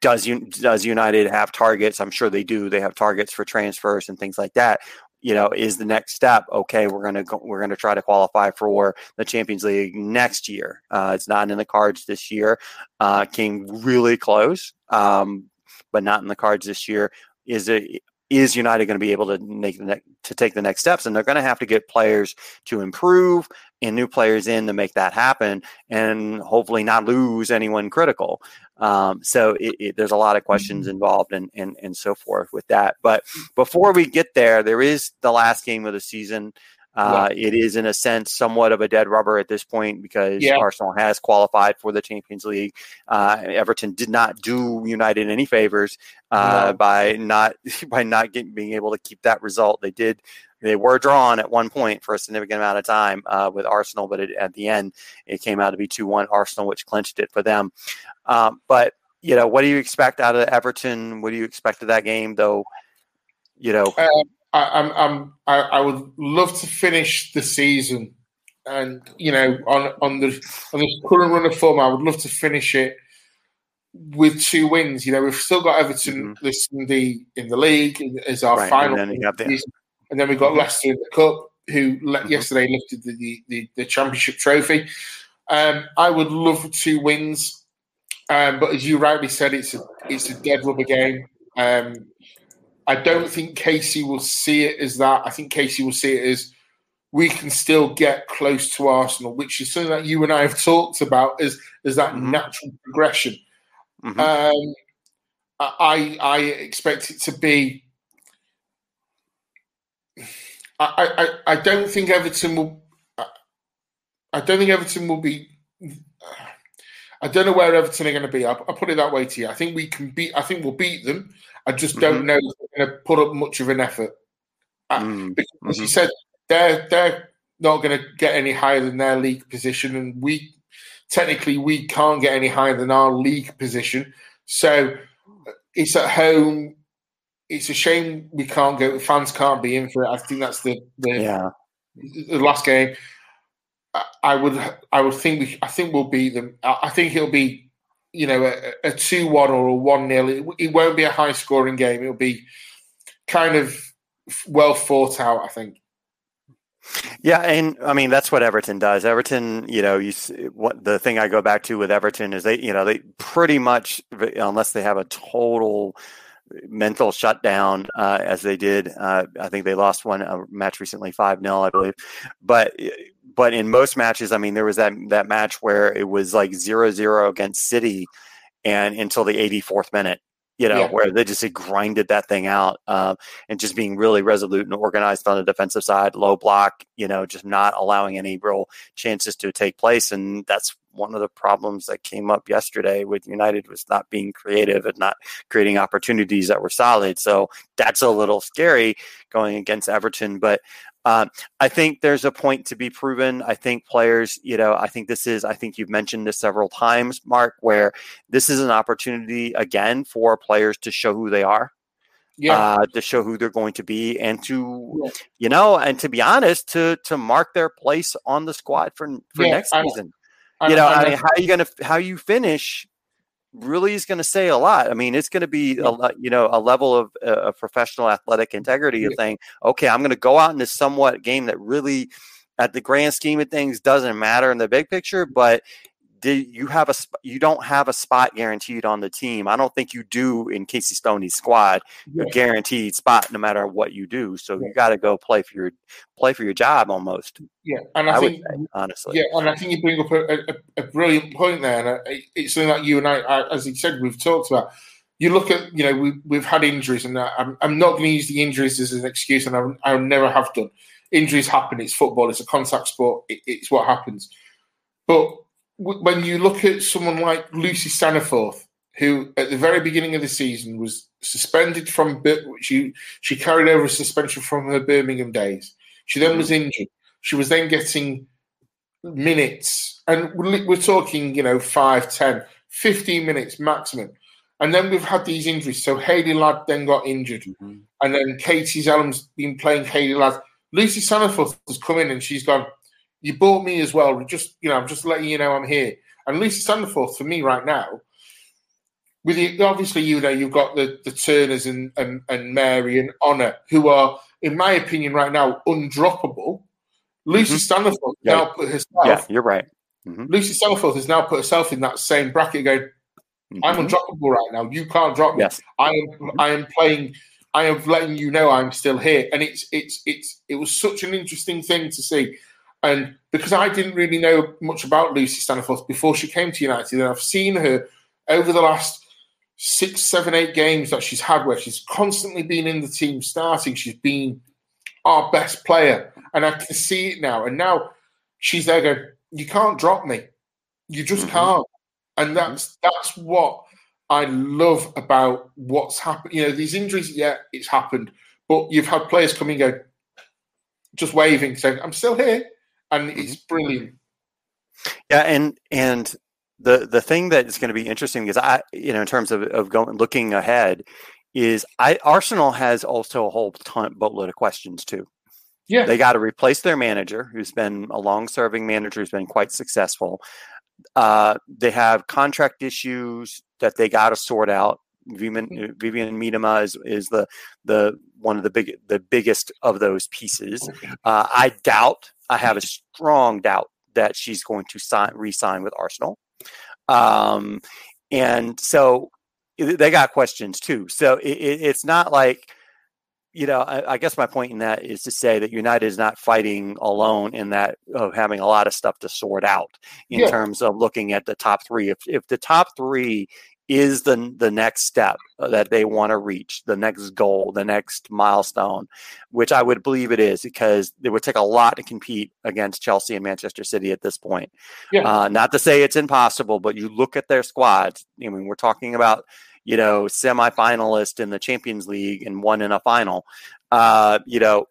does does United have targets? I'm sure they do. They have targets for transfers and things like that. You know, is the next step okay? We're gonna go, we're gonna try to qualify for the Champions League next year. Uh, it's not in the cards this year. Uh, came really close, um, but not in the cards this year. Is it is United going to be able to make the ne- to take the next steps? And they're going to have to get players to improve and new players in to make that happen, and hopefully not lose anyone critical. Um, so it, it, there's a lot of questions mm-hmm. involved and, and and so forth with that. But before we get there, there is the last game of the season. Uh, yeah. It is, in a sense, somewhat of a dead rubber at this point because yeah. Arsenal has qualified for the Champions League. Uh, Everton did not do United any favors uh, no. by not by not getting, being able to keep that result. They did. They were drawn at one point for a significant amount of time uh, with Arsenal, but it, at the end it came out to be two one Arsenal, which clinched it for them. Um, but you know, what do you expect out of Everton? What do you expect of that game, though? You know. Um, I, am I'm, I, I would love to finish the season, and you know, on on the on this current run of form, I would love to finish it with two wins. You know, we've still got Everton mm-hmm. this Sunday in the league as our right, final, and then, the, and then we've got mm-hmm. Leicester in the cup. who mm-hmm. yesterday lifted the, the, the championship trophy. Um, I would love two wins, um, but as you rightly said, it's a it's a dead rubber game. Um, I don't think Casey will see it as that. I think Casey will see it as we can still get close to Arsenal, which is something that you and I have talked about as as that mm-hmm. natural progression. Mm-hmm. Um, I I expect it to be. I, I, I don't think Everton will. I don't think Everton will be. I don't know where Everton are going to be. I'll, I'll, put it that way to you. I think we can beat. I think we'll beat them. I just don't mm-hmm. know going to put up much of an effort. Uh, mm-hmm. Because, as you said, they're they're not going to get any higher than their league position, and we technically we can't get any higher than our league position. So it's at home. It's a shame we can't go. Fans can't be in for it. I think that's the the, yeah. the last game. I would I would think we I think we'll beat them. I think it'll be you know a, a two one or a one nil. It, it, won't be a high scoring game. It'll be kind of well thought out. I think. Yeah, and I mean that's what Everton does. Everton, you know, you what the thing I go back to with Everton is they, you know, they pretty much unless they have a total mental shutdown uh, as they did. Uh, I think they lost one a match recently, five 0 I believe. But but in most matches, I mean, there was that that match where it was like 0-0 against City, and until the 84th minute, you know, yeah. where they just had grinded that thing out um, and just being really resolute and organized on the defensive side, low block, you know, just not allowing any real chances to take place. And that's one of the problems that came up yesterday with United was not being creative and not creating opportunities that were solid. So that's a little scary going against Everton. But um, I think there's a point to be proven. I think players, you know, I think this is, I think you've mentioned this several times, Mark, where this is an opportunity again for players to show who they are. Yeah. Uh, to show who they're going to be and to yeah. you know and to be honest to to mark their place on the squad for for yeah, next season I, you know I, I mean, how are you gonna how you finish really is going to say a lot. I mean, it's going to be a lot you know a level of uh, professional athletic integrity of saying, okay, I'm going to go out in this somewhat game that really, at the grand scheme of things, doesn't matter in the big picture, but you have a you don't have a spot guaranteed on the team. I don't think you do in Casey Stoney's squad. You're guaranteed spot no matter what you do. So yeah. you got to go play for your play for your job almost. Yeah, and I, I think say, honestly, yeah, and I think you bring up a, a, a brilliant point there, and uh, it's something that you and I, as you said, we've talked about. You look at, you know, we, we've had injuries, and uh, I'm, I'm not going to use the injuries as an excuse, and I, I never have done. Injuries happen. It's football. It's a contact sport. It, it's what happens. But when you look at someone like Lucy Staniforth, who at the very beginning of the season was suspended from she she carried over a suspension from her Birmingham days. She then was mm-hmm. injured. She was then getting minutes, and we're talking, you know, 5, 10, 15 minutes maximum. And then we've had these injuries. So Hayley Ladd then got injured, mm-hmm. and then Katie Zelem's been playing Hayley Ladd. Lucy Staniforth has come in and she's gone you bought me as well. Just you know, I'm just letting you know I'm here. And Lucy Staniforth for me right now, with the, obviously you know you've got the the Turners and and, and Mary and Honor who are, in my opinion, right now undroppable. Lucy mm-hmm. Staniforth yeah. now put herself. Yeah, you're right. Mm-hmm. Lucy Staniforth has now put herself in that same bracket. Going, mm-hmm. I'm undroppable right now. You can't drop me. Yes. I am. Mm-hmm. I am playing. I am letting you know I'm still here, and it's it's it's it was such an interesting thing to see. And because I didn't really know much about Lucy Staniforth before she came to United, and I've seen her over the last six, seven, eight games that she's had where she's constantly been in the team starting. She's been our best player. And I can see it now. And now she's there going, You can't drop me. You just mm-hmm. can't. And that's that's what I love about what's happened. You know, these injuries, yeah, it's happened. But you've had players coming go, just waving, saying, I'm still here and it's mm-hmm. brilliant. Yeah, and and the the thing that is going to be interesting is I you know in terms of of going looking ahead is I Arsenal has also a whole ton boatload of questions too. Yeah, they got to replace their manager, who's been a long-serving manager, who's been quite successful. Uh, they have contract issues that they got to sort out Vivianne, Vivianne Miedema is is the the one of the big the biggest of those pieces. Uh, I doubt. I have a strong doubt that she's going to sign re-sign with Arsenal. Um, and so they got questions too. So it, it's not like you know, I, I, guess my point in that is to say that United is not fighting alone in that of having a lot of stuff to sort out in yeah. terms of looking at the top three. If if the top three is the the next step that they want to reach, the next goal, the next milestone, which I would believe it is, because it would take a lot to compete against Chelsea and Manchester City at this point. Yeah. Uh, not to say it's impossible, but you look at their squads. I mean, we're talking about you know, semifinalist in the Champions League and one in a final, uh, you know,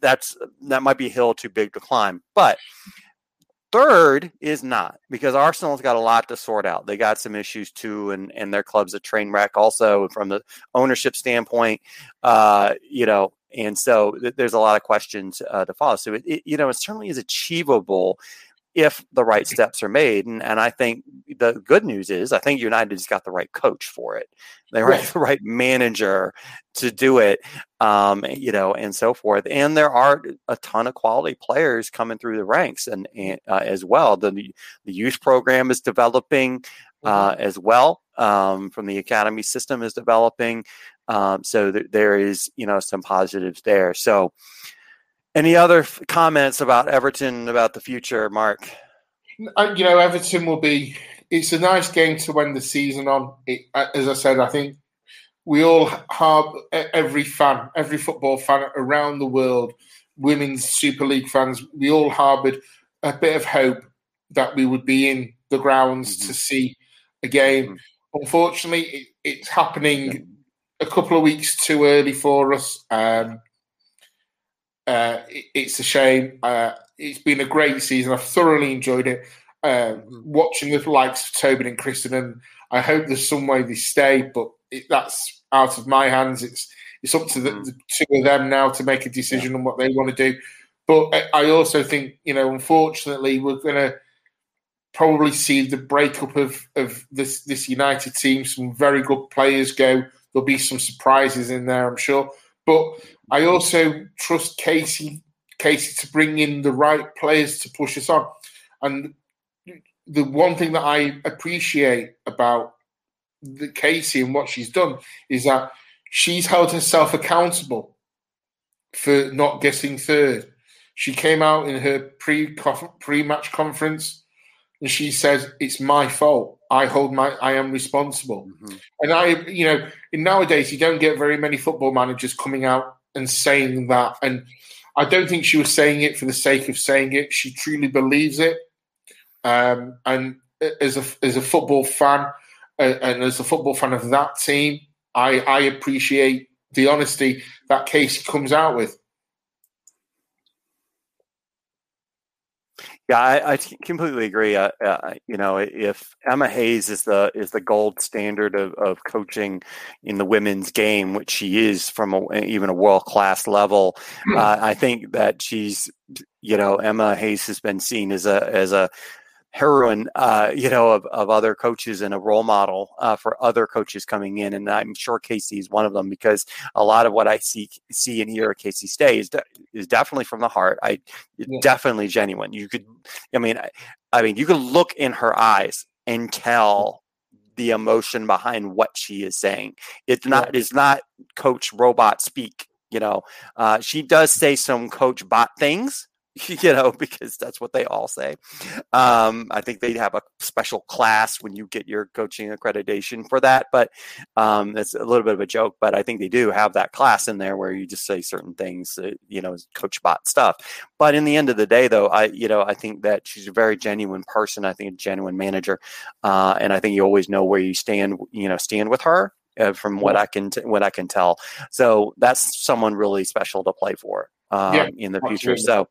that's that might be a hill too big to climb. But third is not because Arsenal's got a lot to sort out. They got some issues too, and and their club's a train wreck also from the ownership standpoint. Uh, you know, and so th- there's a lot of questions uh, to follow. So it, it, you know, it certainly is achievable if the right steps are made. And, and I think the good news is I think United's got the right coach for it. They have right. the right manager to do it, um, you know, and so forth. And there are a ton of quality players coming through the ranks and, and uh, as well. The, the youth program is developing uh, mm-hmm. as well um, from the academy system is developing. Um, so th- there is, you know, some positives there. So, any other f- comments about Everton about the future, Mark? Uh, you know, Everton will be. It's a nice game to end the season on. It, uh, as I said, I think we all have every fan, every football fan around the world, women's Super League fans. We all harboured a bit of hope that we would be in the grounds mm-hmm. to see a game. Mm-hmm. Unfortunately, it, it's happening yeah. a couple of weeks too early for us. Um, uh, it, it's a shame. Uh, it's been a great season. I've thoroughly enjoyed it. Uh, watching the likes of Tobin and Christen, and I hope there's some way they stay, but it, that's out of my hands. It's it's up to the, mm. the, two of them now to make a decision yeah. on what they want to do. But I, I also think, you know, unfortunately, we're going to probably see the breakup of of this this United team. Some very good players go. There'll be some surprises in there, I'm sure. But I also trust Casey Kasey to bring in the right players to push us on. And the one thing that I appreciate about the Casey and what she's done is that she's held herself accountable for not getting third. She came out in her pre pre match conference and she says it's my fault. I hold my, I am responsible. Mm-hmm. And I, you know, in nowadays you don't get very many football managers coming out and saying that. And I don't think she was saying it for the sake of saying it. She truly believes it. Um, and as a as a football fan, uh, and as a football fan of that team, I I appreciate the honesty that Casey comes out with. Yeah, I, I completely agree. Uh, uh, you know, if Emma Hayes is the is the gold standard of, of coaching in the women's game, which she is from a, even a world class level, uh, I think that she's, you know, Emma Hayes has been seen as a as a heroine, uh, you know, of, of other coaches and a role model uh, for other coaches coming in. And I'm sure Casey is one of them because a lot of what I see see and hear Casey Stoney is de- is definitely from the heart. I yeah. definitely genuine. You could, I mean, I, I mean, you could look in her eyes and tell the emotion behind what she is saying. It's not yeah. it's not coach robot speak. You know, uh, she does say some coach bot things, you know, because that's what they all say. Um, I think they have a special class when you get your coaching accreditation for that, but um, that's a little bit of a joke. But I think they do have that class in there where you just say certain things, uh, you know, coach bot stuff. But in the end of the day, though, I, you know, I think that she's a very genuine person. I think a genuine manager, uh, and I think you always know where you stand, you know, stand with her. Uh, from what I can t- what I can tell, so that's someone really special to play for um, yeah, in the future. So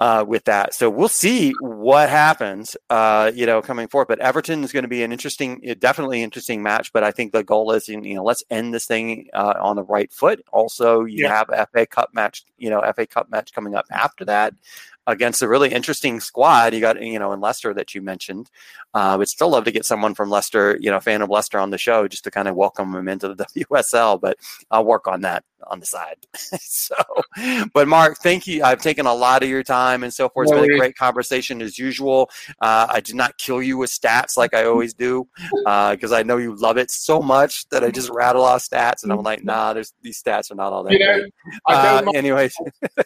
uh, with that, so we'll see what happens. Uh, you know, coming forward, but Everton is going to be an interesting, definitely interesting match. But I think the goal is, you know, let's end this thing uh, on the right foot. Also, you yeah. have FA Cup match, you know, FA Cup match coming up after that. Against a really interesting squad. You got you know in Leicester that you mentioned. Uh, would still love to get someone from Leicester, you know, fan of Leicester on the show just to kind of welcome him into the WSL. But I'll work on that on the side. so, but Mark, thank you. I've taken a lot of your time and so forth. It's been a great conversation as usual. Uh, I did not kill you with stats like I always do because uh, I know you love it so much that I just rattle off stats and I'm like, nah, there's these stats are not all that. You know, I don't uh, mind, anyways,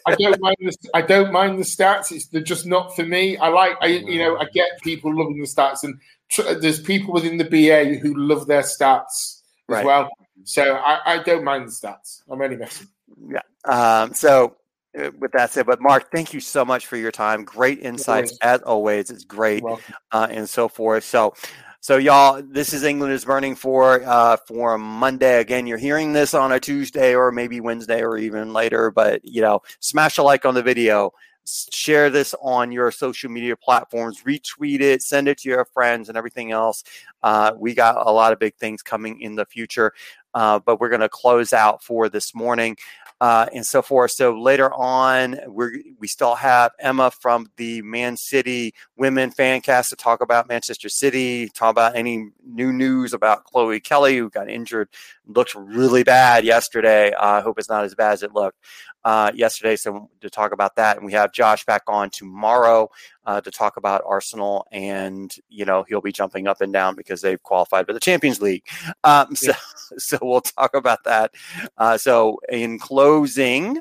I don't mind the I don't mind the stats. It's they're just not for me. I like I you know I get people loving the stats and tr- there's people within the BA who love their stats as right. well. So I, I don't mind the stats. I'm only messing. Yeah. Um, so uh, with that said, but Mark, thank you so much for your time. Great insights as always. It's great uh, and so forth. So, so y'all, this is England is burning for uh, for Monday. Again, you're hearing this on a Tuesday or maybe Wednesday or even later. But you know, smash a like on the video share this on your social media platforms, retweet it, send it to your friends, and everything else. Uh, we got a lot of big things coming in the future, uh, but we're going to close out for this morning. Uh, and so forth. So later on, we we still have Emma from the Man City Women fan cast to talk about Manchester City, talk about any new news about Chloe Kelly, who got injured, looked really bad yesterday. I hope it's not as bad as it looked uh, yesterday. So to talk about that, and we have Josh back on tomorrow uh, to talk about Arsenal, and you know he'll be jumping up and down because they've qualified for the Champions League. Um, so, yeah. so we'll talk about that. Uh, so in closing.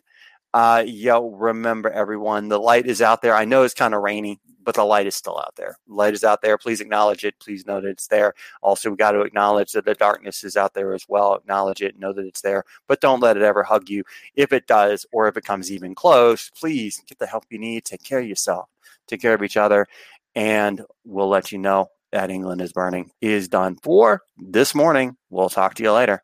Uh, yo, remember everyone, the light is out there. I know it's kind of rainy but the light is still out there. Light is out there. Please acknowledge it. Please know that it's there. Also, we got to acknowledge that the darkness is out there as well. Acknowledge it. Know that it's there, but don't let it ever hug you. If it does, or if it comes even close, please get the help you need. Take care of yourself. Take care of each other, and we'll let you know that England is burning is done for this morning. We'll talk to you later.